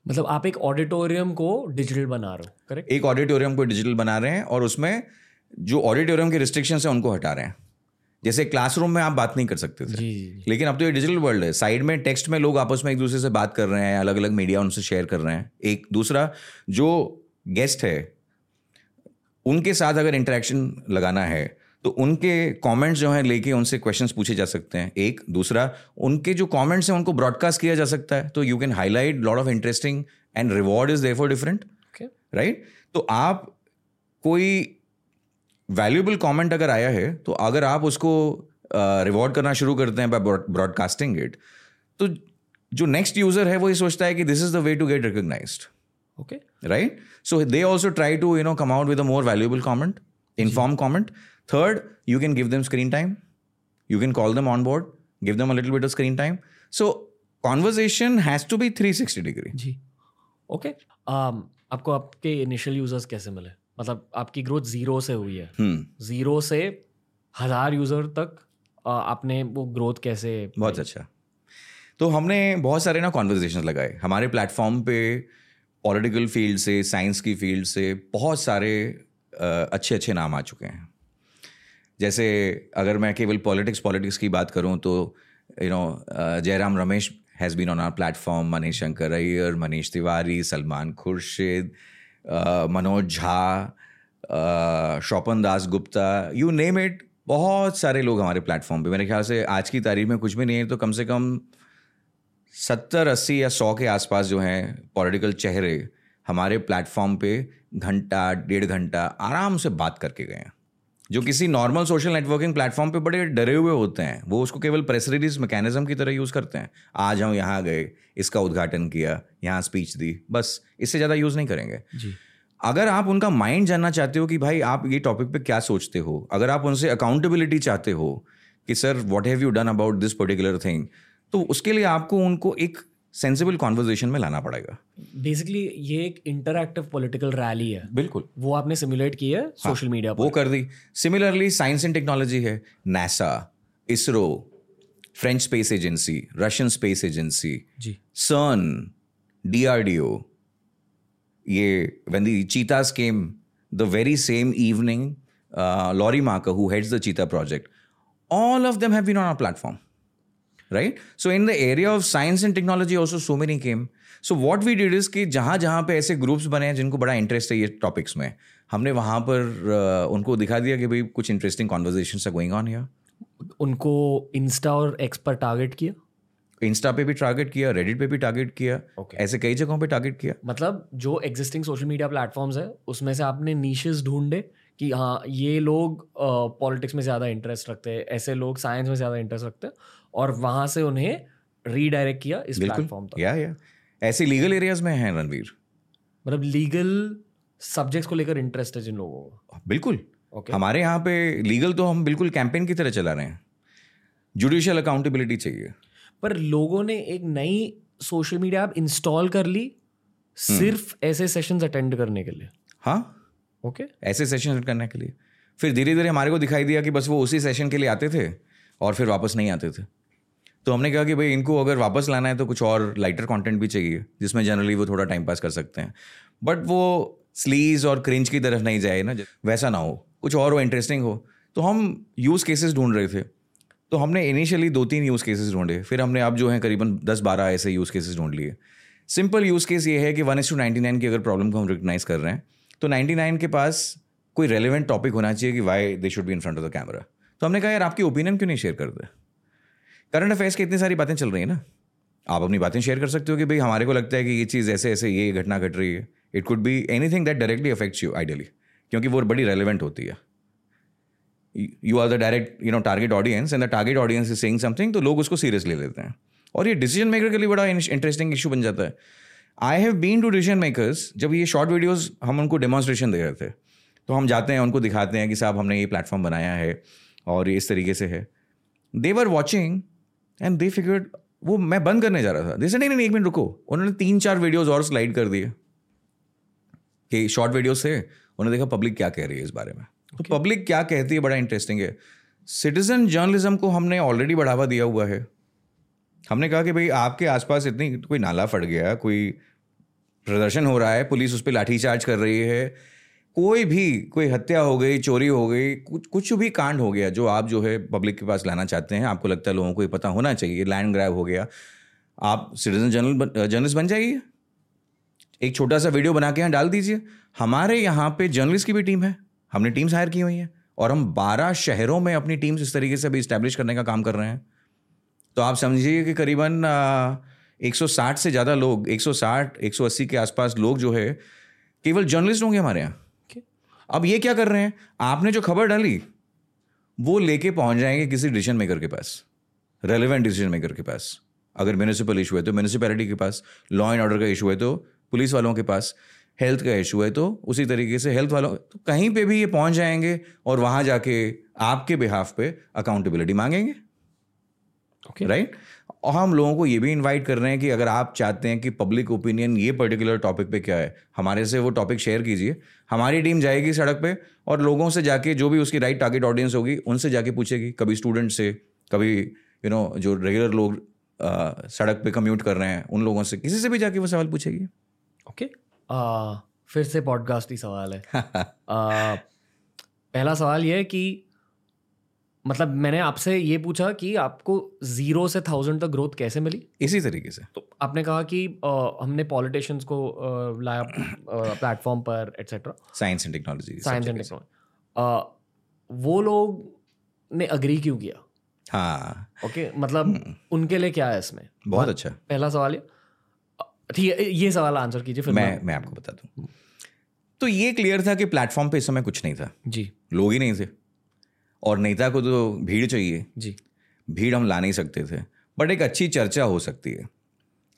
मतलब आप एक ऑडिटोरियम को डिजिटल बना रहे हो करेक्ट एक ऑडिटोरियम को डिजिटल बना रहे हैं और उसमें जो ऑडिटोरियम के रिस्ट्रिक्शंस हैं उनको हटा रहे हैं। जैसे क्लासरूम में आप बात नहीं कर सकते थे। जी जी जी। लेकिन अब तो ये डिजिटल वर्ल्ड है। साइड में टेक्स्ट में लोग आपस में एक दूसरे से बात कर रहे हैं अलग अलग मीडिया उनसे शेयर कर रहे हैं। एक दूसरा जो गेस्ट है उनके साथ अगर इंटरेक्शन लगाना है तो उनके कमेंट्स जो हैं लेके उनसे क्वेश्चंस पूछे जा सकते हैं। एक। दूसरा उनके जो कमेंट्स हैं उनको ब्रॉडकास्ट किया जा सकता है। तो you can highlight lot of interesting and reward is there for different right तो आप कोई वैल्यूएबल कमेंट अगर आया है तो अगर आप उसको रिवॉर्ड uh, करना शुरू करते हैं बाय ब्रॉडकास्टिंग इट तो जो नेक्स्ट यूज़र है वो ये सोचता है कि this is the way to get recognised okay right? So they also try to you know come out with a more valuable comment inform comment third you can give them screen time you can call them on board give them a bit of screen time so conversation has to be three sixty degree ji. Okay um, आपको आपके initial users कैसे मिले? मतलब आपकी growth zero से हुई है। Zero से हज़ार यूज़र तक आपने वो ग्रोथ कैसे बहुत अच्छा। तो हमने बहुत सारे ना कॉन्वर्जेशन लगाए। हमारे प्लेटफॉर्म पे पॉलिटिकल फ़ील्ड से, साइंस की फ़ील्ड से बहुत सारे अच्छे अच्छे नाम आ चुके हैं। जैसे अगर मैं केवल पॉलिटिक्स पॉलिटिक्स की बात करूँ तो you know Jairam Ramesh has been on our platform Manish Shankar Aiyar, Manish Tiwari, Salman Khurshid Manoj Jha Swapan Das Gupta you name it बहुत सारे लोग हमारे प्लेटफॉर्म पे। मेरे ख्याल से आज की तारीख में कुछ भी नहीं है तो कम से कम सत्तर अस्सी या सौ के आसपास जो हैं पॉलिटिकल चेहरे हमारे प्लेटफॉर्म पे घंटा डेढ़ घंटा आराम से बात करके गए हैं। जो किसी नॉर्मल सोशल नेटवर्किंग प्लेटफॉर्म पे बड़े डरे हुए होते हैं वो उसको केवल प्रेस रिलीज़ मैकेनिज्म की तरह यूज़ करते हैं। आज हम यहाँ गए इसका उद्घाटन किया यहाँ स्पीच दी बस इससे ज़्यादा यूज़ नहीं करेंगे। जी। अगर आप उनका माइंड जानना चाहते हो कि भाई आप ये टॉपिक पे क्या सोचते हो अगर आप उनसे अकाउंटेबिलिटी चाहते हो कि sir what have you done about this particular thing तो उसके लिए आपको उनको एक सेंसिबल कॉन्वर्जेशन में लाना पड़ेगा। बेसिकली ये एक इंटरैक्टिव पॉलिटिकल रैली है। बिल्कुल। वो आपने सिमुलेट की है सोशल हाँ, मीडिया पर वो कर दी। सिमिलरली साइंस एंड टेक्नोलॉजी है। NASA ISRO French space agency Russian space agency जी। CERN, DRDO, ये when the cheetahs came the very same evening, uh, Laurie Marker, who the cheetah project all of them have been on our platform. Right? So in the area of science and technology also so many came. So what we did is कि जहाँ जहाँ पे ऐसे groups बने हैं जिनको बड़ा interest है ये टॉपिक्स में हमने वहाँ पर उनको दिखा दिया कि भाई कुछ interesting conversation are going on here उनको इंस्टा और एक्स पर टारगेट किया इंस्टा पे भी टारगेट किया रेडिट पे भी टारगेट किया Okay. ऐसे कई जगहों पे टारगेट किया मतलब जो एग्जिस्टिंग सोशल मीडिया प्लेटफॉर्म्स है उसमें से आपने नीशेस ढूंढे कि हाँ ये लोग पॉलिटिक्स में ज़्यादा इंटरेस्ट रखते हैं ऐसे लोग साइंस में ज़्यादा इंटरेस्ट रखते हैं और वहाँ से उन्हें रीडायरेक्ट किया इस प्लेटफॉर्म तक। या या ऐसे लीगल एरियाज़ में हैं रणवीर। मतलब लीगल सब्जेक्ट्स को लेकर इंटरेस्ट है जिन लोगों को। बिल्कुल। ओके हमारे यहाँ पे लीगल तो हम बिल्कुल कैंपेन की तरह चला रहे हैं। जुडिशियल अकाउंटेबिलिटी चाहिए। पर लोगों ने एक नई सोशल मीडिया ऐप इंस्टॉल कर ली सिर्फ़ ऐसे सेशंस अटेंड करने के लिए। हाँ। Okay okay. ऐसे सेशन करने के लिए। फिर धीरे धीरे हमारे को दिखाई दिया कि बस वो उसी सेशन के लिए आते थे और फिर वापस नहीं आते थे। तो हमने कहा कि भाई, इनको अगर वापस लाना है तो कुछ और लाइटर कंटेंट भी चाहिए, जिसमें जनरली वो थोड़ा टाइम पास कर सकते हैं। बट वो स्लीज और क्रिंज की तरफ़ नहीं जाए ना, वैसा ना हो। कुछ और वो इंटरेस्टिंग हो। तो हम यूज़ केसेस ढूंढ रहे थे। तो हमने इनिशियली दो तीन यूज़ केसेस ढूंढे। फिर हमने अब जो है, करीबन दस बारह ऐसे यूज़ केसेस ढूंढ लिए। सिंपल यूज़ केस ये है कि one is to ninety nine की अगर प्रॉब्लम को हम रिकग्नाइज कर रहे हैं तो नाइन्टी नाइन के पास कोई रेलिवेंट टॉपिक होना चाहिए कि why they should be in front of the camera तो हमने कहा, यार, आपकी ओपिनियन क्यों नहीं शेयर करते करंट अफेयर्स की इतनी सारी बातें चल रही हैं ना? आप अपनी बातें शेयर कर सकते हो कि भाई हमारे को लगता है कि ये चीज़ ऐसे ऐसे, ये घटना घट रही है। It could be anything that directly affects you ideally क्योंकि वो बड़ी रेलिवेंट होती है। You are the direct you know target audience and the target audience is saying something तो लोग उसको सीरियस ले लेते हैं। और ये डिसीज़न मेकर के लिए बड़ा इंटरेस्टिंग इशू बन जाता है। I have been to decision makers जब ये शॉर्ट वीडियोज़ हम उनको डेमोन्स्ट्रेशन दे रहे थे। तो हम जाते हैं, उनको दिखाते हैं कि साहब हमने ये प्लेटफॉर्म बनाया है और ये इस तरीके से है। They were watching and they figured वो मैं बंद करने जा रहा था। जैसे नहीं नहीं एक मिनट रुको। उन्होंने तीन चार वीडियोज़ और स्लाइड कर दिए। कि शॉर्ट वीडियो से उन्होंने देखा पब्लिक क्या कह रही है इस बारे में। तो पब्लिक क्या कहती है बड़ा इंटरेस्टिंग है। सिटीजन जर्नलिज्म को हमने ऑलरेडी बढ़ावा दिया हुआ है। हमने कहा कि भाई आपके आसपास इतनी कोई नाला फट गया कोई प्रदर्शन हो रहा है पुलिस उस पर लाठीचार्ज कर रही है कोई भी कोई हत्या हो गई चोरी हो गई कुछ कुछ भी कांड हो गया जो आप जो है पब्लिक के पास लाना चाहते हैं आपको लगता है लोगों को ये पता होना चाहिए लैंड ग्रैब हो गया आप सिटीजन जर्नल जर्नलिस्ट बन जाइए। एक छोटा सा वीडियो बना के यहाँ डाल दीजिए। हमारे यहाँ पे जर्नलिस्ट की भी टीम है। हमने टीम्स हायर की हुई हैं। और हम बारह शहरों में अपनी टीम्स इस तरीके से अभी इस्टेब्लिश करने का काम कर रहे हैं। तो आप समझिए कि करीबन आ, 160 से ज़्यादा लोग 160 180 के आसपास लोग जो है केवल जर्नलिस्ट होंगे हमारे यहाँ. अब ये क्या कर रहे हैं? आपने जो खबर डाली वो लेके पहुँच जाएँगे किसी डिसीज़न मेकर के पास रेलिवेंट डिसीज़न मेकर के पास। अगर म्यूनिसिपल इशू है तो म्यूनिसिपैलिटी के पास लॉ एंड ऑर्डर का इशू है तो पुलिस वालों के पास हेल्थ का इशू है तो उसी तरीके से हेल्थ वालों तो कहीं पे भी ये पहुँच जाएँगे और वहाँ जाके आपके बिहाफ पे अकाउंटेबिलिटी मांगेंगे। ओके राइट और हम लोगों को ये भी इनवाइट कर रहे हैं कि अगर आप चाहते हैं कि पब्लिक ओपिनियन ये पर्टिकुलर टॉपिक पे क्या है हमारे से वो टॉपिक शेयर कीजिए। हमारी टीम जाएगी सड़क पे और लोगों से जाके जो भी उसकी राइट टारगेट ऑडियंस होगी उनसे जाके पूछेगी कभी स्टूडेंट से कभी यू नो जो रेगुलर लोग अ, सड़क पे कम्यूट कर रहे हैं उन लोगों से किसी से भी जाके वो सवाल पूछेगी। ओके आ, फिर से पॉडकास्ट ही सवाल है। आ, पहला सवाल ये है कि मतलब मैंने आपसे ये पूछा कि आपको ज़ीरो से थाउज़ेंड तक ग्रोथ कैसे मिली? इसी तरीके से। तो आपने कहा कि आ, हमने पॉलिटिशियंस को आ, लाया प्लेटफॉर्म पर etcetera science and technology science and technology वो लोग ने अग्री क्यों किया? हाँ। ओके okay, मतलब उनके लिए क्या है इसमें? बहुत अच्छा। पहला सवाल ये। ठीक है ये सवाल आंसर कीजिए फिर मैं मैं आपको बता दूँ। तो ये क्लियर था कि प्लेटफॉर्म पे इस समय कुछ नहीं था। जी। लोग ही नहीं थे। और नेता को तो भीड़ चाहिए। जी। भीड़ हम ला नहीं सकते थे बट एक अच्छी चर्चा हो सकती है।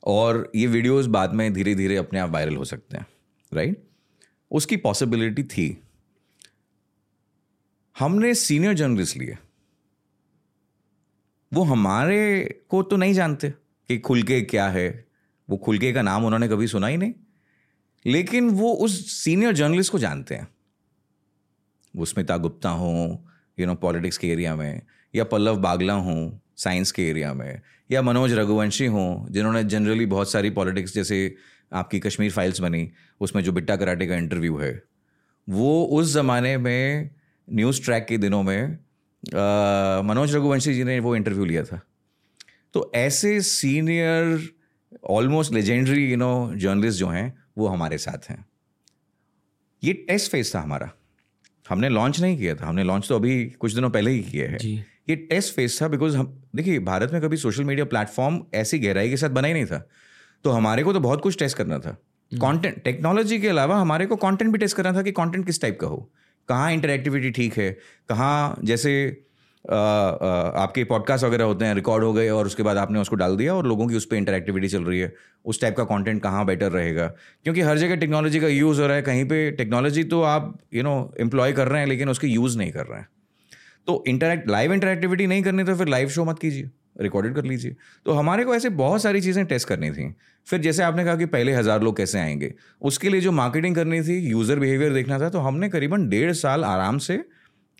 और ये वीडियोस बाद में धीरे धीरे अपने आप वायरल हो सकते हैं राइट उसकी पॉसिबिलिटी थी। हमने सीनियर जर्नलिस्ट लिए। वो हमारे को तो नहीं जानते कि खुल के क्या है। वो खुल के का नाम उन्होंने कभी सुना ही नहीं। लेकिन वो उस सीनियर जर्नलिस्ट को जानते हैं। वो स्मिता गुप्ता हों यू नो पॉलिटिक्स के एरिया में या पल्लव बागला हूँ साइंस के एरिया में या मनोज रघुवंशी हों जिन्होंने जनरली बहुत सारी पॉलिटिक्स जैसे आपकी कश्मीर फाइल्स बनी उसमें जो बिट्टा कराटे का इंटरव्यू है वो उस ज़माने में न्यूज़ ट्रैक के दिनों में अ, मनोज रघुवंशी जी ने वो इंटरव्यू लिया था। तो ऐसे senior almost legendary you know journalist जो हैं वो हमारे साथ हैं। ये टेस्ट फ़ेज़ था हमारा। हमने लॉन्च नहीं किया था हमने लॉन्च तो अभी कुछ दिनों पहले ही किया है। ये टेस्ट फेस था बिकॉज़ हम देखिए भारत में कभी सोशल मीडिया प्लेटफॉर्म ऐसी गहराई के साथ बना ही नहीं था। तो हमारे को तो बहुत कुछ टेस्ट करना था। कंटेंट टेक्नोलॉजी के अलावा हमारे को कंटेंट भी टेस्ट करना था कि कंटेंट किस टाइप का हो। कहाँ इंटरेक्टिविटी ठीक है? कहाँ जैसे आपके पॉडकास्ट वगैरह होते हैं रिकॉर्ड हो गए और उसके बाद आपने उसको डाल दिया और लोगों की उस पर इंटरेक्टिविटी चल रही है। उस टाइप का कंटेंट कहाँ बेटर रहेगा? क्योंकि हर जगह टेक्नोलॉजी का यूज़ हो रहा है, कहीं पे टेक्नोलॉजी तो आप यू नो एम्प्लॉय कर रहे हैं, लेकिन उसके यूज़ नहीं कर रहे हैं। तो इंटरेक्ट लाइव इंटरेक्टिविटी नहीं करनी तो फिर लाइव शो मत कीजिए रिकॉर्डेड कर लीजिए। तो हमारे को ऐसे बहुत सारी चीज़ें टेस्ट करनी थी। फिर जैसे आपने कहा कि पहले हज़ार लोग कैसे आएँगे, उसके लिए जो मार्केटिंग करनी थी यूज़र बिहेवियर देखना था तो हमने करीबन डेढ़ साल आराम से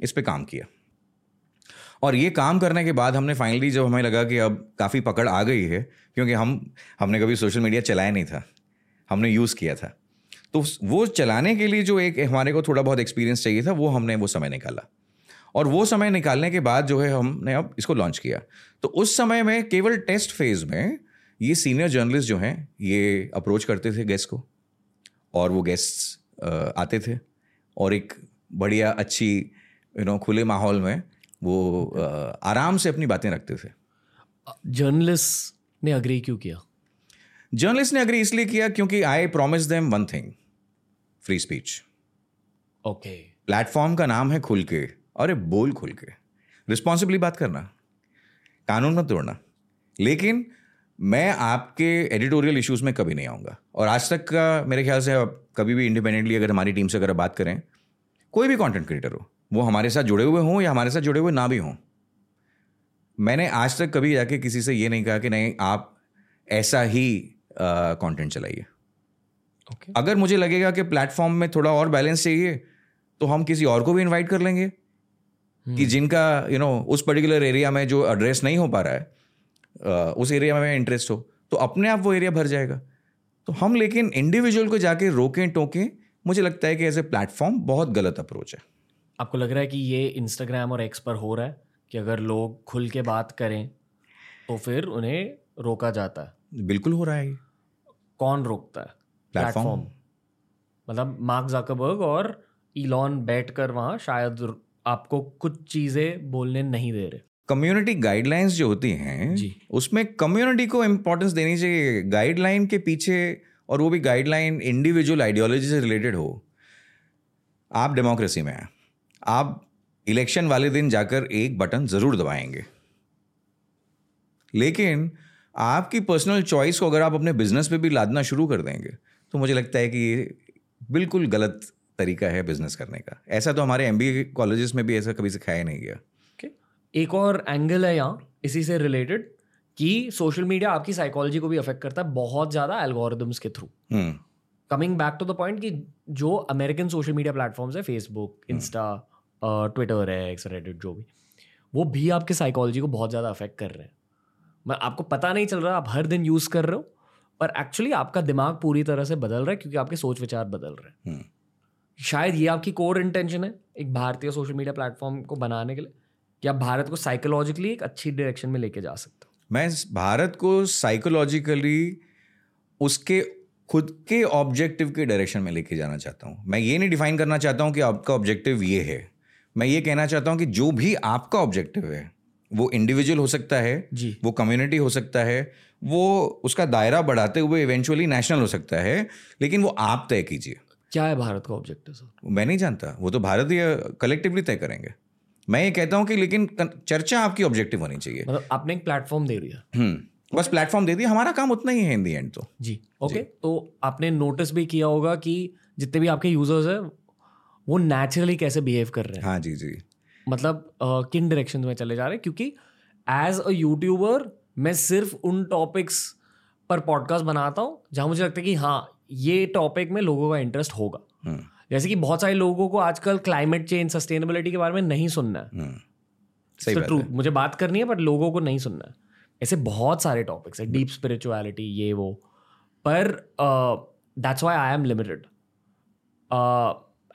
इस पर काम किया। और ये काम करने के बाद हमने फाइनली जब हमें लगा कि अब काफ़ी पकड़ आ गई है, क्योंकि हम, हमने कभी सोशल मीडिया चलाया नहीं था, हमने यूज़ किया था। तो वो चलाने के लिए जो एक हमारे को थोड़ा बहुत एक्सपीरियंस चाहिए था, वो हमने वो समय निकाला। और वो समय निकालने के बाद जो है हमने अब इसको लॉन्च किया। तो उस समय में केवल टेस्ट फ़ेज़ में ये सीनियर जर्नलिस्ट जो हैं, ये अप्रोच करते थे गेस्ट को, और वो गेस्ट आते थे। और एक बढ़िया अच्छी यू नो खुले माहौल में वो आराम से अपनी बातें रखते थे। जर्नलिस्ट ने अग्री क्यों किया? जर्नलिस्ट ने अग्री इसलिए किया क्योंकि I promise them one thing free speech okay platform का नाम है खुल के अरे बोल खुल के। रिस्पॉन्सिबली बात करना कानून मत तोड़ना। लेकिन मैं आपके एडिटोरियल इश्यूज़ में कभी नहीं आऊँगा। और आज तक का मेरे ख्याल से कभी भी इंडिपेंडेंटली अगर हमारी टीम से अगर बात करें कोई भी कंटेंट क्रिएटर हो वो हमारे साथ जुड़े हुए हों या हमारे साथ जुड़े हुए ना भी हों मैंने आज तक कभी जाके किसी से ये नहीं कहा कि नहीं आप ऐसा ही कंटेंट चलाइए okay. अगर मुझे लगेगा कि प्लेटफॉर्म में थोड़ा और बैलेंस चाहिए तो हम किसी और को भी इनवाइट कर लेंगे hmm. कि। जिनका यू you नो know, उस पर्टिकुलर एरिया में जो एड्रेस नहीं हो पा रहा है उस एरिया में इंटरेस्ट हो तो अपने आप वो एरिया भर जाएगा तो हम लेकिन इंडिविजुअल को जाके रोकें टोकें मुझे लगता है कि एज ए प्लेटफॉर्म बहुत गलत अप्रोच है आपको लग रहा है कि ये इंस्टाग्राम और एक्स पर हो रहा है कि अगर लोग खुल के बात करें तो फिर उन्हें रोका जाता है। बिल्कुल हो रहा है कौन रोकता है? प्लेटफॉर्म मतलब मार्क जाकरबर्ग और इलॉन बैठ कर वहाँ शायद आपको कुछ चीज़ें बोलने नहीं दे रहे। कम्युनिटी गाइडलाइंस जो होती हैं उसमें कम्युनिटी को इम्पोर्टेंस देनी चाहिए। गाइडलाइन के पीछे और वो भी गाइडलाइन इंडिविजुअल आइडियोलॉजी से रिलेटेड हो। आप डेमोक्रेसी में हैं। आप इलेक्शन वाले दिन जाकर एक बटन ज़रूर दबाएँगे। लेकिन आपकी पर्सनल चॉइस को अगर आप अपने बिज़नेस पे भी लादना शुरू कर देंगे तो मुझे लगता है कि ये बिल्कुल गलत तरीका है बिज़नेस करने का। ऐसा तो हमारे एम कॉलेजेस में भी ऐसा कभी सिखाया नहीं गया। Okay. एक और एंगल है यहाँ इसी से रिलेटेड कि सोशल मीडिया आपकी साइकोलॉजी को भी अफेक्ट करता है बहुत ज़्यादा एल्गोरिदम्स के through coming back to the point कि जो अमेरिकन सोशल मीडिया प्लेटफॉर्म्स है फेसबुक इंस्टा ट्विटर है एक्स रेडिट जो भी। वो भी आपके साइकोलॉजी को बहुत ज़्यादा अफेक्ट कर रहे हैं। मैं आपको पता नहीं चल रहा आप हर दिन यूज़ कर रहे हो पर एक्चुअली आपका दिमाग पूरी तरह से बदल रहा है क्योंकि आपके सोच विचार बदल रहे हैं। हम्म। शायद ये आपकी कोर इंटेंशन है एक भारतीय सोशल मीडिया प्लेटफॉर्म को बनाने के लिए कि आप भारत को साइकोलॉजिकली एक अच्छी डायरेक्शन में लेके जा सकते हो। मैं भारत को साइकोलॉजिकली उसके खुद के ऑब्जेक्टिव के डायरेक्शन में लेके जाना चाहता हूँ। मैं ये नहीं डिफाइन करना चाहता हूँ कि आपका ऑब्जेक्टिव ये है। मैं ये कहना चाहता हूँ कि जो भी आपका ऑब्जेक्टिव है वो इंडिविजुअल हो सकता है जी। वो कम्युनिटी हो सकता है वो उसका दायरा बढ़ाते हुए इवेंचुअली नेशनल हो सकता है लेकिन वो आप तय कीजिए। क्या है भारत का ऑब्जेक्टिव सर? मैं नहीं जानता वो तो भारतीय कलेक्टिवली तय करेंगे। मैं ये कहता हूँ कि लेकिन चर्चा आपकी ऑब्जेक्टिव होनी चाहिए। मतलब आपने एक प्लेटफॉर्म दे दिया। हम्म बस प्लेटफॉर्म दे दिया हमारा काम उतना ही है इन दी एंड तो। जी ओके तो आपने नोटिस भी किया होगा कि जितने भी आपके यूज़र्स हैं वो नेचुरली कैसे बिहेव कर रहे हैं? हाँ जी जी। मतलब uh, किन डायरेक्शन में चले जा रहे हैं? क्योंकि एज अ यूट्यूबर मैं सिर्फ़ उन टॉपिक्स पर पॉडकास्ट बनाता हूँ जहाँ मुझे लगता है कि हाँ ये टॉपिक में लोगों का इंटरेस्ट होगा। हम्म। जैसे कि बहुत सारे लोगों को आजकल क्लाइमेट चेंज सस्टेनेबिलिटी के बारे में नहीं सुनना है। हम्म। ट्रू मुझे बात करनी है बट लोगों को नहीं सुनना है। ऐसे बहुत सारे टॉपिक्स है डीप स्पिरिचुअलिटी ये वो। पर that's why I am limited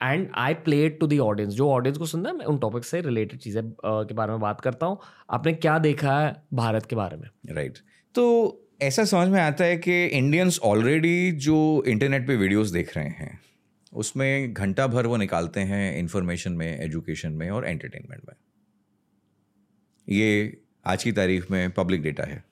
and I play to the audience जो ऑडियंस को सुनना है, मैं उन टॉपिक से रिलेटेड चीज़ें के बारे में बात करता हूँ। आपने क्या देखा है भारत के बारे में? Right right. तो ऐसा समझ में आता है कि इंडियंस ऑलरेडी जो इंटरनेट पे वीडियोस देख रहे हैं, उसमें घंटा भर वो निकालते हैं इंफॉर्मेशन में एजुकेशन में और एंटरटेनमेंट में। ये आज की तारीख में पब्लिक डेटा है।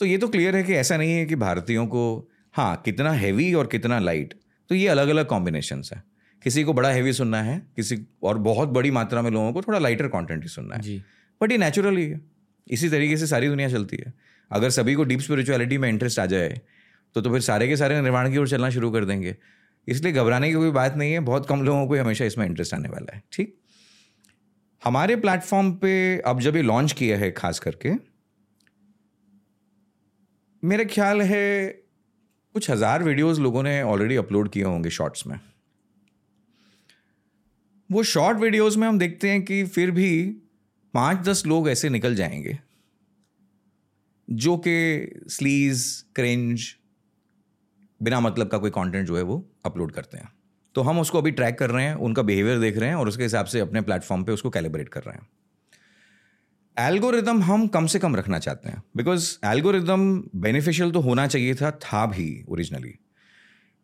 तो ये तो क्लियर है कि ऐसा नहीं है कि भारतीयों को हाँ कितना हैवी और कितना लाइट तो ये अलग अलग कॉम्बिनेशंस हैं। किसी को बड़ा हैवी सुनना है किसी और बहुत बड़ी मात्रा में लोगों को थोड़ा लाइटर कॉन्टेंट ही सुनना है। बट ये नेचुरल ही। है इसी तरीके से सारी दुनिया चलती है। अगर सभी को डीप स्पिरिचुअलिटी में इंटरेस्ट आ जाए तो तो फिर सारे के सारे निर्माण की ओर चलना शुरू कर देंगे। इसलिए घबराने की कोई बात नहीं है बहुत कम लोगों को हमेशा इसमें इंटरेस्ट आने वाला है ठीक? हमारे प्लेटफॉर्म पे अब जब ये लॉन्च किया है खास करके मेरा ख्याल है कुछ हज़ार वीडियोस लोगों ने ऑलरेडी अपलोड किए होंगे शॉर्ट्स में। वो शॉर्ट वीडियोस में हम देखते हैं कि फिर भी पाँच दस लोग ऐसे निकल जाएँगे, जो कि स्लीज क्रेंज बिना मतलब का कोई कंटेंट जो है वो अपलोड करते हैं। तो हम उसको अभी ट्रैक कर रहे हैं, उनका बिहेवियर देख रहे हैं और उसके हिसाब से अपने प्लेटफॉर्म पे उसको कैलिब्रेट कर रहे हैं। एल्गोरिदम हम कम से कम रखना चाहते हैं। बिकॉज़ एल्गोरिदम बेनिफिशियल तो होना चाहिए था था भी ओरिजिनली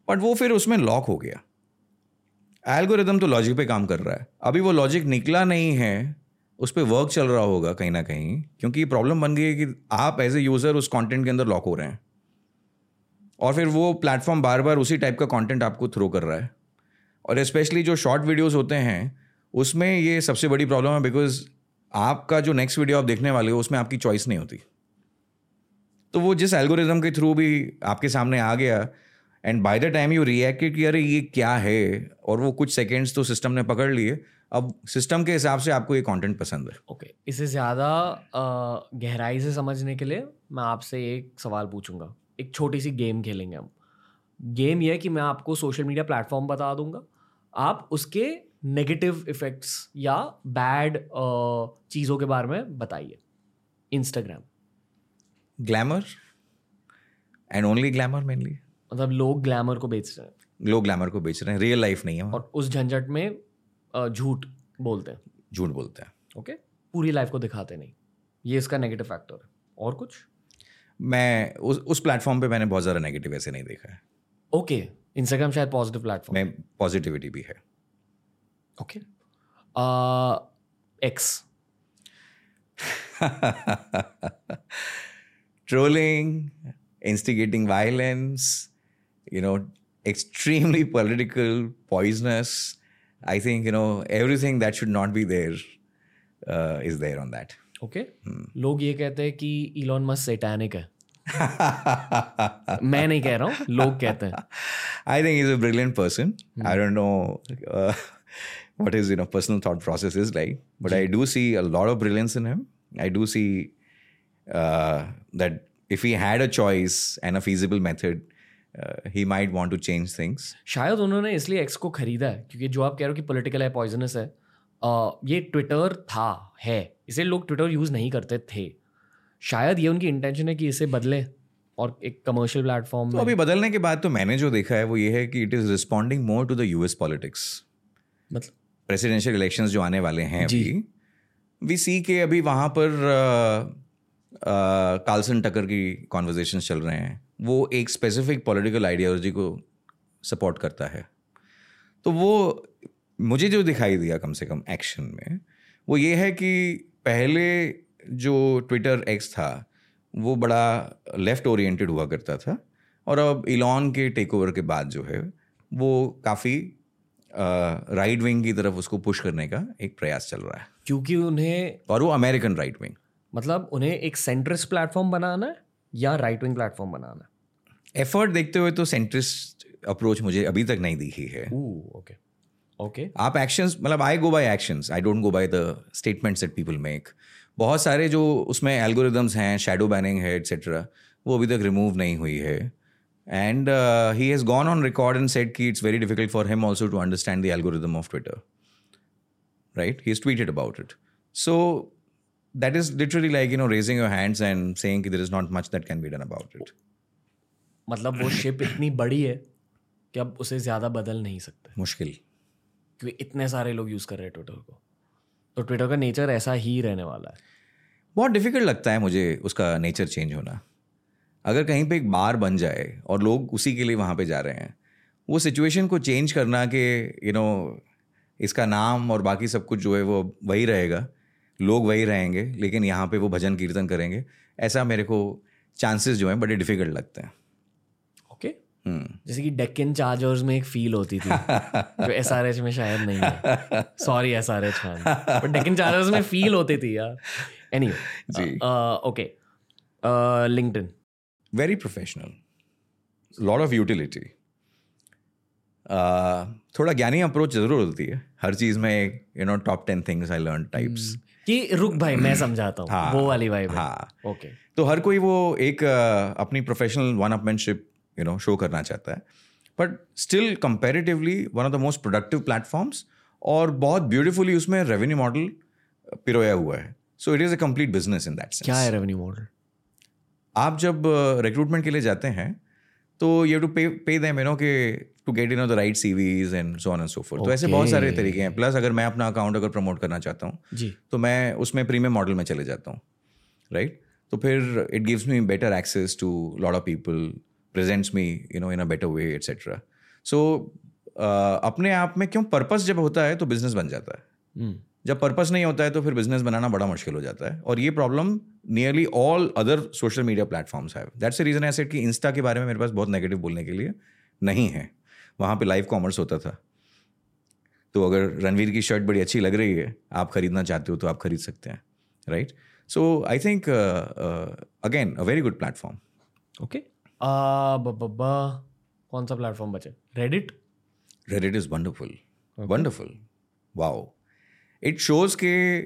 बट वो फिर उसमें लॉक हो गया। एल्गोरिदम तो लॉजिक पे काम कर रहा है। अभी वो लॉजिक निकला नहीं है, उस पर वर्क चल रहा होगा कहीं ना कहीं, क्योंकि प्रॉब्लम बन गई है कि आप एज ए यूज़र उस कंटेंट के अंदर लॉक हो रहे हैं। और फिर वो प्लेटफॉर्म बार बार उसी टाइप का कंटेंट आपको थ्रो कर रहा है। और स्पेशली जो शॉर्ट वीडियोस होते हैं, उसमें ये सबसे बड़ी प्रॉब्लम है बिकॉज़ आपका जो नेक्स्ट वीडियो आप देखने वाले हो, उसमें आपकी चॉइस नहीं होती। तो वो जिस एल्गोरिज्म के थ्रू भी आपके सामने आ गया and by the time you reacted कि, अरे, ये क्या है? और वो कुछ सेकेंड्स तो सिस्टम ने पकड़ लिए। अब सिस्टम के हिसाब से आपको ये कंटेंट पसंद है। Okay okay. इसे ज़्यादा गहराई से समझने के लिए मैं आपसे एक सवाल पूछूँगा। एक छोटी सी गेम खेलेंगे हम। गेम ये है कि मैं आपको सोशल मीडिया प्लेटफॉर्म बता दूँगा। आप उसके नेगेटिव इफ़ेक्ट्स या बैड चीज़ों के बारे में बताइए। Instagram glamour and only glamour mainly मतलब लोग ग्लैमर को बेच रहे हैं। लोग ग्लैमर को बेच रहे हैं। रियल लाइफ नहीं है और उस झंझट में झूठ बोलते हैं। झूठ बोलते हैं। ओके पूरी लाइफ को दिखाते नहीं। ये इसका नेगेटिव फैक्टर है। और कुछ? मैं उस उस प्लेटफॉर्म पे मैंने बहुत ज़्यादा नेगेटिव ऐसे नहीं देखा है। ओके इंस्टाग्राम शायद पॉजिटिव प्लेटफॉर्म मैं पॉजिटिविटी भी है। Okay ex trolling, instigating violence, you know, extremely political, poisonous. I think, you know, everything that should not be there uh, is there on that. Okay लोग ये कहते हैं कि Elon Musk satanic है मैं नहीं कह रहा हूँ लोग कहते हैं I think he's a brilliant person. I don't know uh, what his you know personal thought process is like, but I do see a lot of brilliance in him. I do see uh, that if he had a choice and a feasible method, uh, he might want to change things. शायद उन्होंने इसलिए x को खरीदा है क्योंकि जो आप कह रहे हो कि पॉलिटिकल है पॉइजनस है अ, ये ट्विटर था है। इसे लोग ट्विटर यूज़ नहीं करते थे। शायद ये उनकी इंटेंशन है कि इसे बदले और एक कमर्शियल प्लेटफॉर्म तो में। अभी बदलने के बाद तो मैंने जो देखा है वो ये है कि it is responding more to the US politics मतलब प्रेसिडेंशियल इलेक्शंस जो आने वाले हैं। अभी वी सी के अभी वहाँ पर कार्लसन टकर की कॉन्वर्जेशन चल रहे हैं। वो एक स्पेसिफिक पॉलिटिकल आइडियोलॉजी को सपोर्ट करता है। तो वो मुझे जो दिखाई दिया कम से कम एक्शन में वो ये है कि पहले जो ट्विटर एक्स था वो बड़ा लेफ़्ट ओरिएंटेड हुआ करता था। और अब इलॉन के टेक ओवर के बाद जो है वो काफ़ी राइट विंग की तरफ़ उसको पुश करने का एक प्रयास चल रहा है। क्योंकि उन्हें और वो अमेरिकन राइट विंग मतलब उन्हें एक सेंट्रिस्ट प्लेटफॉर्म बनाना है या राइट विंग प्लेटफॉर्म बनाना। एफर्ट देखते हुए तो सेंट्रिस्ट अप्रोच मुझे अभी तक नहीं दिखी है। ओके ओके आप एक्शंस मतलब I go by actions I don't go by the statements that people make बहुत सारे जो उसमें एल्गोरिदम्स हैं शेडो बैनिंग है एट्सेट्रा वो अभी तक रिमूव नहीं हुई है। And he has gone on record and said कि it's very difficult for him also to understand the algorithm of Twitter right? He's tweeted about it. So that is literally like, you know, raising your hands and saying that there is not much that can be done about it. मतलब वो ship इतनी बड़ी है कि अब उसे ज़्यादा बदल नहीं सकते मुश्किल क्योंकि इतने सारे लोग यूज़ कर रहे हैं ट्विटर को तो ट्विटर का नेचर ऐसा ही रहने वाला है बहुत डिफिकल्ट लगता है मुझे उसका नेचर चेंज होना अगर कहीं पे एक बार बन जाए और लोग उसी के लिए वहाँ पे जा रहे हैं वो सिचुएशन को चेंज करना कि यू नो इसका नाम और बाकी सब कुछ जो है वो वही रहेगा। लोग वही रहेंगे लेकिन यहाँ पे वो भजन कीर्तन करेंगे। ऐसा मेरे को चांसेस जो हैं बड़े डिफ़िकल्ट लगते हैं। Okay hmm. जैसे कि डेक्कन चार्जर्स में एक फील होती थी जो एस आर एच में शायद नहीं है। Sorry S R H fan but Deccan Chargers में फील होती थी यार। Any ji. Okay LinkedIn very professional. Lot of utility. Uh, थोड़ा ज्ञानी अप्रोच ज़रूर होती है। हर चीज़ में you know top ten things I learn types कि रुक भाई मैं समझाता हूँ। हाँ, वो वाली वाइब हाँ। Okay okay. तो हर कोई वो एक uh, अपनी professional one upmanship you know show करना चाहता है। But still comparatively one of the most productive platforms और बहुत ब्यूटीफुली उसमें रेवेन्यू मॉडल पिरोया हुआ है। So it is a complete business in that क्या है रेवेन्यू मॉडल आप जब रिक्रूटमेंट के लिए जाते हैं तो you to pay pay them you know के to get in the right CVs and so on and so forth तो ऐसे बहुत सारे तरीके हैं। प्लस अगर मैं अपना अकाउंट अगर प्रमोट करना चाहता हूँ तो मैं उसमें प्रीमियम मॉडल में चले जाता हूँ राइट right? तो फिर it gives me better access to lot of people presents me you know in a better way etcetera so अपने आप में क्यों पर्पस जब होता है तो बिज़नेस बन जाता है। हम्म, जब पर्पस नहीं होता है तो फिर बिज़नेस बनाना बड़ा मुश्किल हो जाता है। और ये problem nearly all other social media platforms है दैट्स रीजन ऐसे कि इंस्टा के बारे में मेरे पास बहुत नेगेटिव बोलने के लिए नहीं है। वहाँ पे लाइव कॉमर्स होता था। तो अगर रणवीर की शर्ट बड़ी अच्छी लग रही है आप खरीदना चाहते हो तो आप खरीद सकते हैं right so I think again a very good platform okay कौन सा प्लेटफॉर्म बचे? Reddit Reddit is wonderful wonderful wow it shows के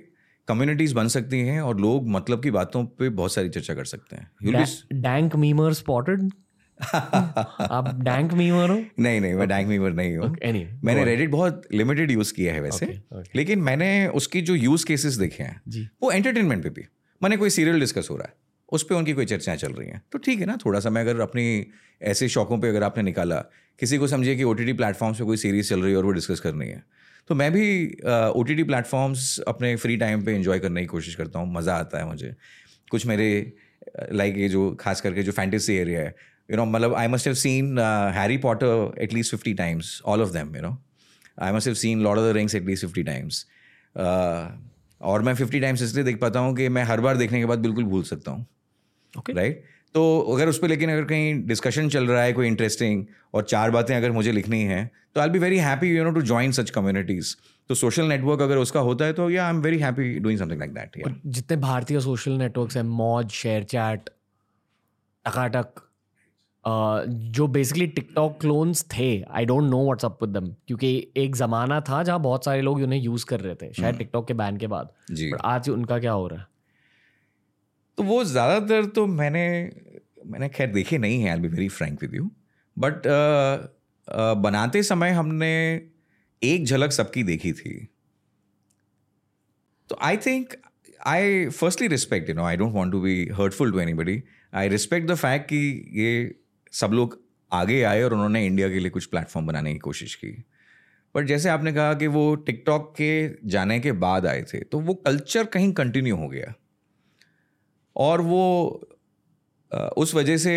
कम्युनिटीज़ बन सकती हैं और लोग मतलब की बातों पे बहुत सारी चर्चा कर सकते हैं। डैंक मीमर स्पॉटेड आप डैंक मीमर हो? नहीं नहीं मैं डैंक मीवर नहीं हूँ। एनी मैंने रेडिट बहुत लिमिटेड यूज़ किया है वैसे। Okay, okay. लेकिन मैंने उसकी जो यूज़ केसेस देखे हैं जी। वो एंटरटेनमेंट पे भी। मैंने कोई सीरियल डिस्कस हो रहा है उस पर उनकी कोई चर्चाएँ चल रही हैं। तो ठीक है ना थोड़ा सा मैं अगर अपनी ऐसे शौकों पे अगर आपने निकाला किसी को समझिए कि ओ टी टी प्लेटफॉर्म्स पर कोई सीरीज़ चल रही है और वो डिस्कस करनी है तो मैं भी ओ टी टी प्लेटफॉर्म्स अपने फ्री टाइम पे इंजॉय करने की कोशिश करता हूँ। मज़ा आता है मुझे। कुछ मेरे लाइक ये जो खास करके जो फैंटेसी एरिया है यू नो मतलब I must have seen Harry Potter at least fifty times all of them you know I must have seen Lord of the Rings at least fifty times और मैं fifty times इसलिए देख पाता हूँ कि मैं हर बार देखने के बाद बिल्कुल भूल सकता हूँ। ओके राइट तो अगर उस पर लेकिन अगर कहीं डिस्कशन चल रहा है कोई इंटरेस्टिंग और चार बातें अगर मुझे लिखनी है तो I be very happy you know to join such communities तो सोशल नेटवर्क अगर उसका होता है तो या I am very happy doing something like that जितने भारतीय सोशल नेटवर्क्स हैं मौज शेयर चैट टकाटक जो बेसिकली टिकटॉक क्लोन्स थे I don't know what's up with them क्योंकि एक जमाना था जहाँ बहुत सारे लोग उन्हें यूज़ कर रहे थे शायद टिकटॉक के बैन के बाद। जी। आज उनका क्या हो रहा है? तो वो ज़्यादातर तो मैंने मैंने खैर देखे नहीं है I be very frank with you but बनाते समय हमने एक झलक सबकी देखी थी। तो I think I firstly respect you know I don't want to be hurtful to anybody I respect the fact कि ये सब लोग आगे आए और उन्होंने इंडिया के लिए कुछ प्लेटफॉर्म बनाने की कोशिश की। बट जैसे आपने कहा कि वो टिकटॉक के जाने के बाद आए थे तो वो कल्चर कहीं कंटिन्यू हो गया। और वो उस वजह से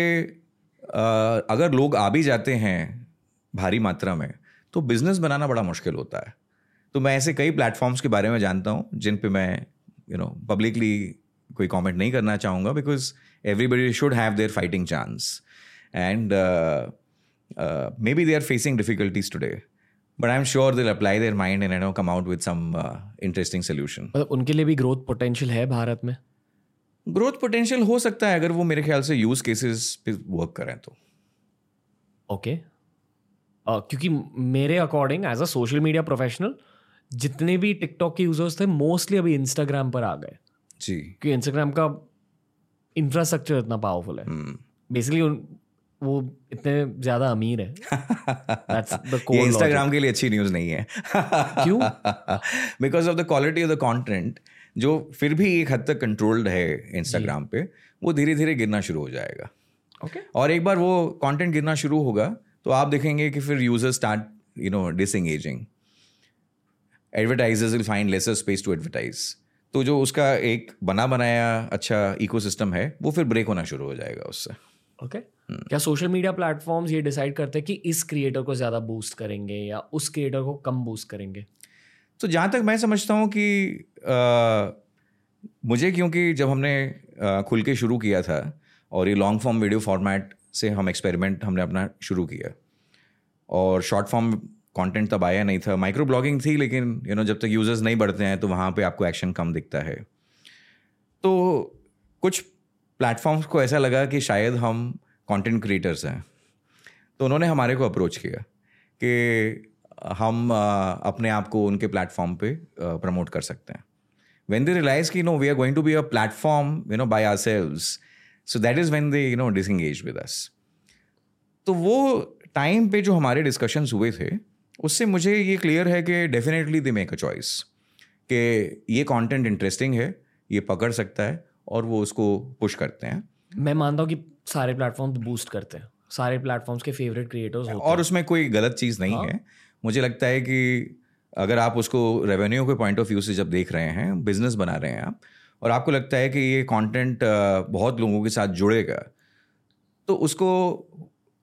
अगर लोग आ भी जाते हैं भारी मात्रा में तो बिज़नेस बनाना बड़ा मुश्किल होता है। तो मैं ऐसे कई प्लेटफॉर्म्स के बारे में जानता हूँ, जिन पे मैं यू नो पब्लिकली कोई कमेंट नहीं करना चाहूँगा because everybody should have their fighting chance and maybe they are facing difficulties today but I am sure they'll apply their mind and I know come out with some interesting solution उनके लिए भी growth potential है भारत में? Growth potential हो सकता है अगर वो मेरे ख्याल से यूज़ केसेस पे वर्क करें तो। Okay okay. uh, क्योंकि मेरे according as a social media professional जितने भी टिकटॉक के यूज़र्स थे मोस्टली अभी इंस्टाग्राम पर आ गए। जी। क्योंकि इंस्टाग्राम का इंफ्रास्ट्रक्चर इतना पावरफुल है। बेसिकली वो इतने ज़्यादा अमीर है। इंस्टाग्राम के लिए अच्छी न्यूज़ नहीं है। क्यों? Because of the quality of the content जो फिर भी एक हद तक कंट्रोल्ड है इंस्टाग्राम पे वो धीरे धीरे गिरना शुरू हो जाएगा। Okay okay. और एक बार वो कंटेंट गिरना शुरू होगा तो आप देखेंगे कि फिर user start you know disengaging advertisers will find lesser space to advertise तो जो उसका एक बना बनाया अच्छा इकोसिस्टम है वो फिर ब्रेक होना शुरू हो जाएगा उससे। Okay okay. क्या सोशल मीडिया प्लेटफॉर्म्स ये डिसाइड करते हैं कि इस क्रिएटर को ज़्यादा बूस्ट करेंगे या उस क्रिएटर को कम बूस्ट करेंगे? तो जहाँ तक मैं समझता हूँ कि आ, मुझे क्योंकि जब हमने अ, खुल के शुरू किया था और ये लॉन्ग फॉर्म वीडियो फॉर्मेट से हम एक्सपेरिमेंट हमने अपना शुरू किया और शॉर्ट फॉर्म कंटेंट तब आया नहीं था। माइक्रो ब्लॉगिंग थी लेकिन यू you नो know, जब तक यूज़र्स नहीं बढ़ते हैं तो वहाँ पे आपको एक्शन कम दिखता है। तो कुछ प्लेटफॉर्म्स को ऐसा लगा कि शायद हम कंटेंट क्रिएटर्स हैं। तो उन्होंने हमारे को अप्रोच किया कि हम अ, अपने आप को उनके प्लेटफॉर्म पे प्रमोट कर सकते हैं। When they realize कि no we are going to be a platform you know by ourselves so that is when they you know disengage with us. तो वो टाइम पे जो हमारे डिस्कशंस हुए थे उससे मुझे ये क्लियर है कि definitely they make a choice कि ये कंटेंट इंटरेस्टिंग है ये पकड़ सकता है और वो उसको पुश करते हैं। मैं मानता हूँ कि सारे प्लेटफॉर्म बूस्ट करते हैं। सारे प्लेटफॉर्म्स के फेवरेट क्रिएटर्स और उसमें कोई गलत चीज़ नहीं है। मुझे लगता है कि अगर आप उसको रेवेन्यू के पॉइंट ऑफ़ व्यू से जब देख रहे हैं बिज़नेस बना रहे हैं आप, और आपको लगता है कि ये कंटेंट बहुत लोगों के साथ जुड़ेगा तो उसको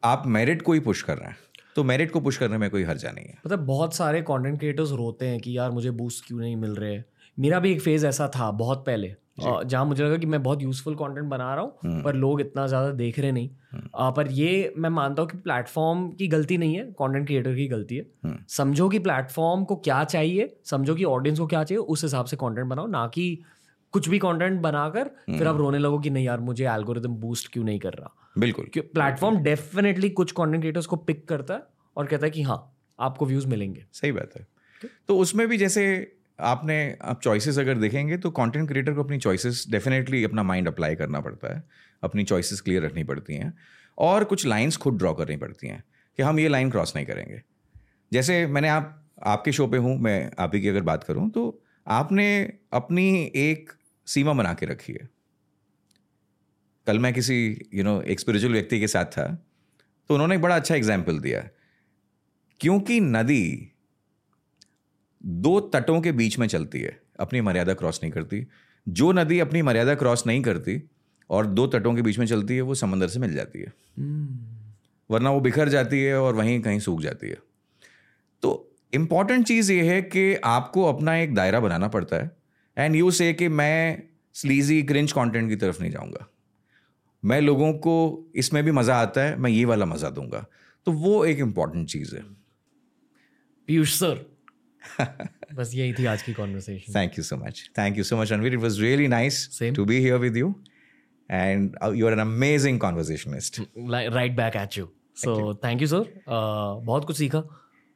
आप मेरिट को ही पुश कर रहे हैं। तो मेरिट को पुश करने में कोई हर्जा नहीं है। मतलब बहुत सारे कंटेंट क्रिएटर्स रोते हैं कि यार मुझे बूस्ट क्यों नहीं मिल रहे मेरा भी एक फ़ेज़ ऐसा था, बहुत पहले। जहाँ मुझे लगा कि मैं बहुत यूजफुल कंटेंट बना रहा हूँ पर लोग इतना ज़्यादा देख रहे नहीं। अ, पर ये मैं मानता हूँ कि प्लेटफॉर्म की गलती नहीं है कंटेंट क्रिएटर की गलती है। समझो कि प्लेटफॉर्म को क्या चाहिए समझो कि ऑडियंस को क्या चाहिए उस हिसाब से कंटेंट बनाओ ना कि कुछ भी कंटेंट बनाकर फिर आप रोने लगो कि नहीं यार मुझे एल्गोरिदम बूस्ट क्यों नहीं कर रहा। बिल्कुल। प्लेटफॉर्म डेफिनेटली कुछ कंटेंट क्रिएटर्स को पिक करता है और कहता है कि हाँ आपको व्यूज़ मिलेंगे। सही बात है। तो उसमें भी जैसे आपने, आप चॉइसेस अगर देखेंगे तो कंटेंट क्रिएटर को अपनी चॉइसेस डेफिनेटली अपना माइंड अप्लाई करना पड़ता है। अपनी चॉइसेस क्लियर रखनी पड़ती हैं और कुछ लाइंस खुद ड्रॉ करनी पड़ती हैं कि हम ये लाइन क्रॉस नहीं करेंगे। जैसे मैंने आप, आपके शो पे हूँ, मैं आप ही की अगर बात करूँ तो आपने अपनी एक सीमा बना के रखी है। कल मैं किसी यू नो एक स्पिरिचुअल व्यक्ति के साथ था तो उन्होंने एक बड़ा अच्छा एग्ज़ाम्पल दिया। क्योंकि नदी दो तटों के बीच में चलती है अपनी मर्यादा क्रॉस नहीं करती। जो नदी अपनी मर्यादा क्रॉस नहीं करती और दो तटों के बीच में चलती है वो समंदर से मिल जाती है। वरना वो बिखर जाती है और वहीं कहीं सूख जाती है। तो इंपॉर्टेंट चीज़ ये है कि आपको अपना एक दायरा बनाना पड़ता है। एंड यू से कि मैं स्लीजी क्रिंज कंटेंट की तरफ़ नहीं जाऊँगा। मैं लोगों को इसमें भी मज़ा आता है मैं ये वाला मज़ा दूँगा। तो वो एक इंपॉर्टेंट चीज़ है। पीयूष सर बस यही थी आज की conversation thank you so much thank you so much Ranveer. It was really nice to be here with you. And uh, you're an amazing conversationalist. Right back at you so thank you sir बहुत कुछ सीखा।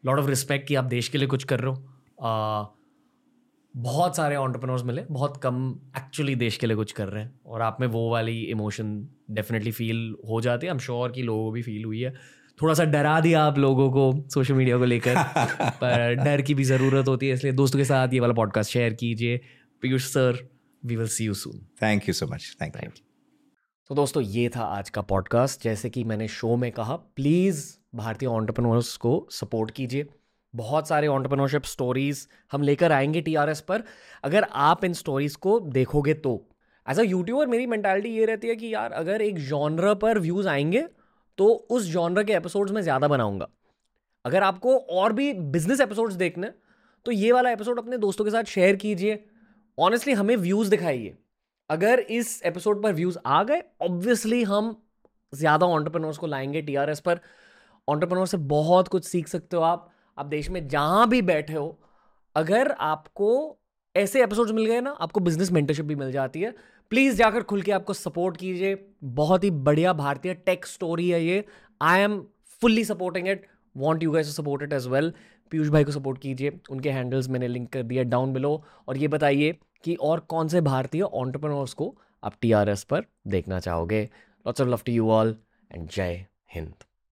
Lot of respect कि आप देश के लिए कुछ कर रहे हो। Uh, बहुत सारे ऑन्टरप्रनोर्स मिले। बहुत कम एक्चुअली देश के लिए कुछ कर रहे हैं। और आप में वो वाली इमोशन डेफिनेटली फील हो जाती है। आई एम श्योर कि लोगों को भी फील हुई है। थोड़ा सा डरा दिया आप लोगों को सोशल मीडिया को लेकर पर डर की भी ज़रूरत होती है इसलिए दोस्तों के साथ ये वाला पॉडकास्ट शेयर कीजिए। Piyush sir we will see you soon thank you so much. Thank you तो दोस्तों ये था आज का पॉडकास्ट जैसे कि मैंने शो में कहा प्लीज़ भारतीय ऑन्टरप्रनोर्स को सपोर्ट कीजिए। बहुत सारे ऑन्टरप्रनोरशिप स्टोरीज हम लेकर आएँगे टीआरएस पर। अगर आप इन स्टोरीज को देखोगे तो। एज अ यूट्यूबर मेरी मेंटालिटी ये रहती है कि यार अगर एक जॉनर पर व्यूज़ आएँगे तो उस जॉनर के एपिसोड्स में ज़्यादा बनाऊँगा। अगर आपको और भी बिज़नेस एपिसोड्स देखने तो ये वाला एपिसोड अपने दोस्तों के साथ शेयर कीजिए। ऑनेस्टली हमें व्यूज़ दिखाइए। अगर इस एपिसोड पर व्यूज़ आ गए ऑब्वियसली हम ज़्यादा ऑन्टरप्रनोर्स को लाएँगे टीआरएस पर। ऑन्टरप्रनोर से बहुत कुछ सीख सकते हो आप। आप देश में जहाँ भी बैठे हो, अगर आपको ऐसे एपिसोड्स मिल गए ना, आपको बिज़नेस मेंटरशिप भी मिल जाती है। प्लीज़ जाकर खुल के आपको सपोर्ट कीजिए। बहुत ही बढ़िया भारतीय टेक स्टोरी है ये। I am fully supporting it want you guys support it as well Piyush भाई को सपोर्ट कीजिए। उनके हैंडल्स मैंने लिंक कर दिया डाउन बिलो और ये बताइए कि और कौन से भारतीय ऑन्टरप्रनोर्स को आप टीआरएस पर देखना चाहोगे? Lots of love to you all and जय हिंद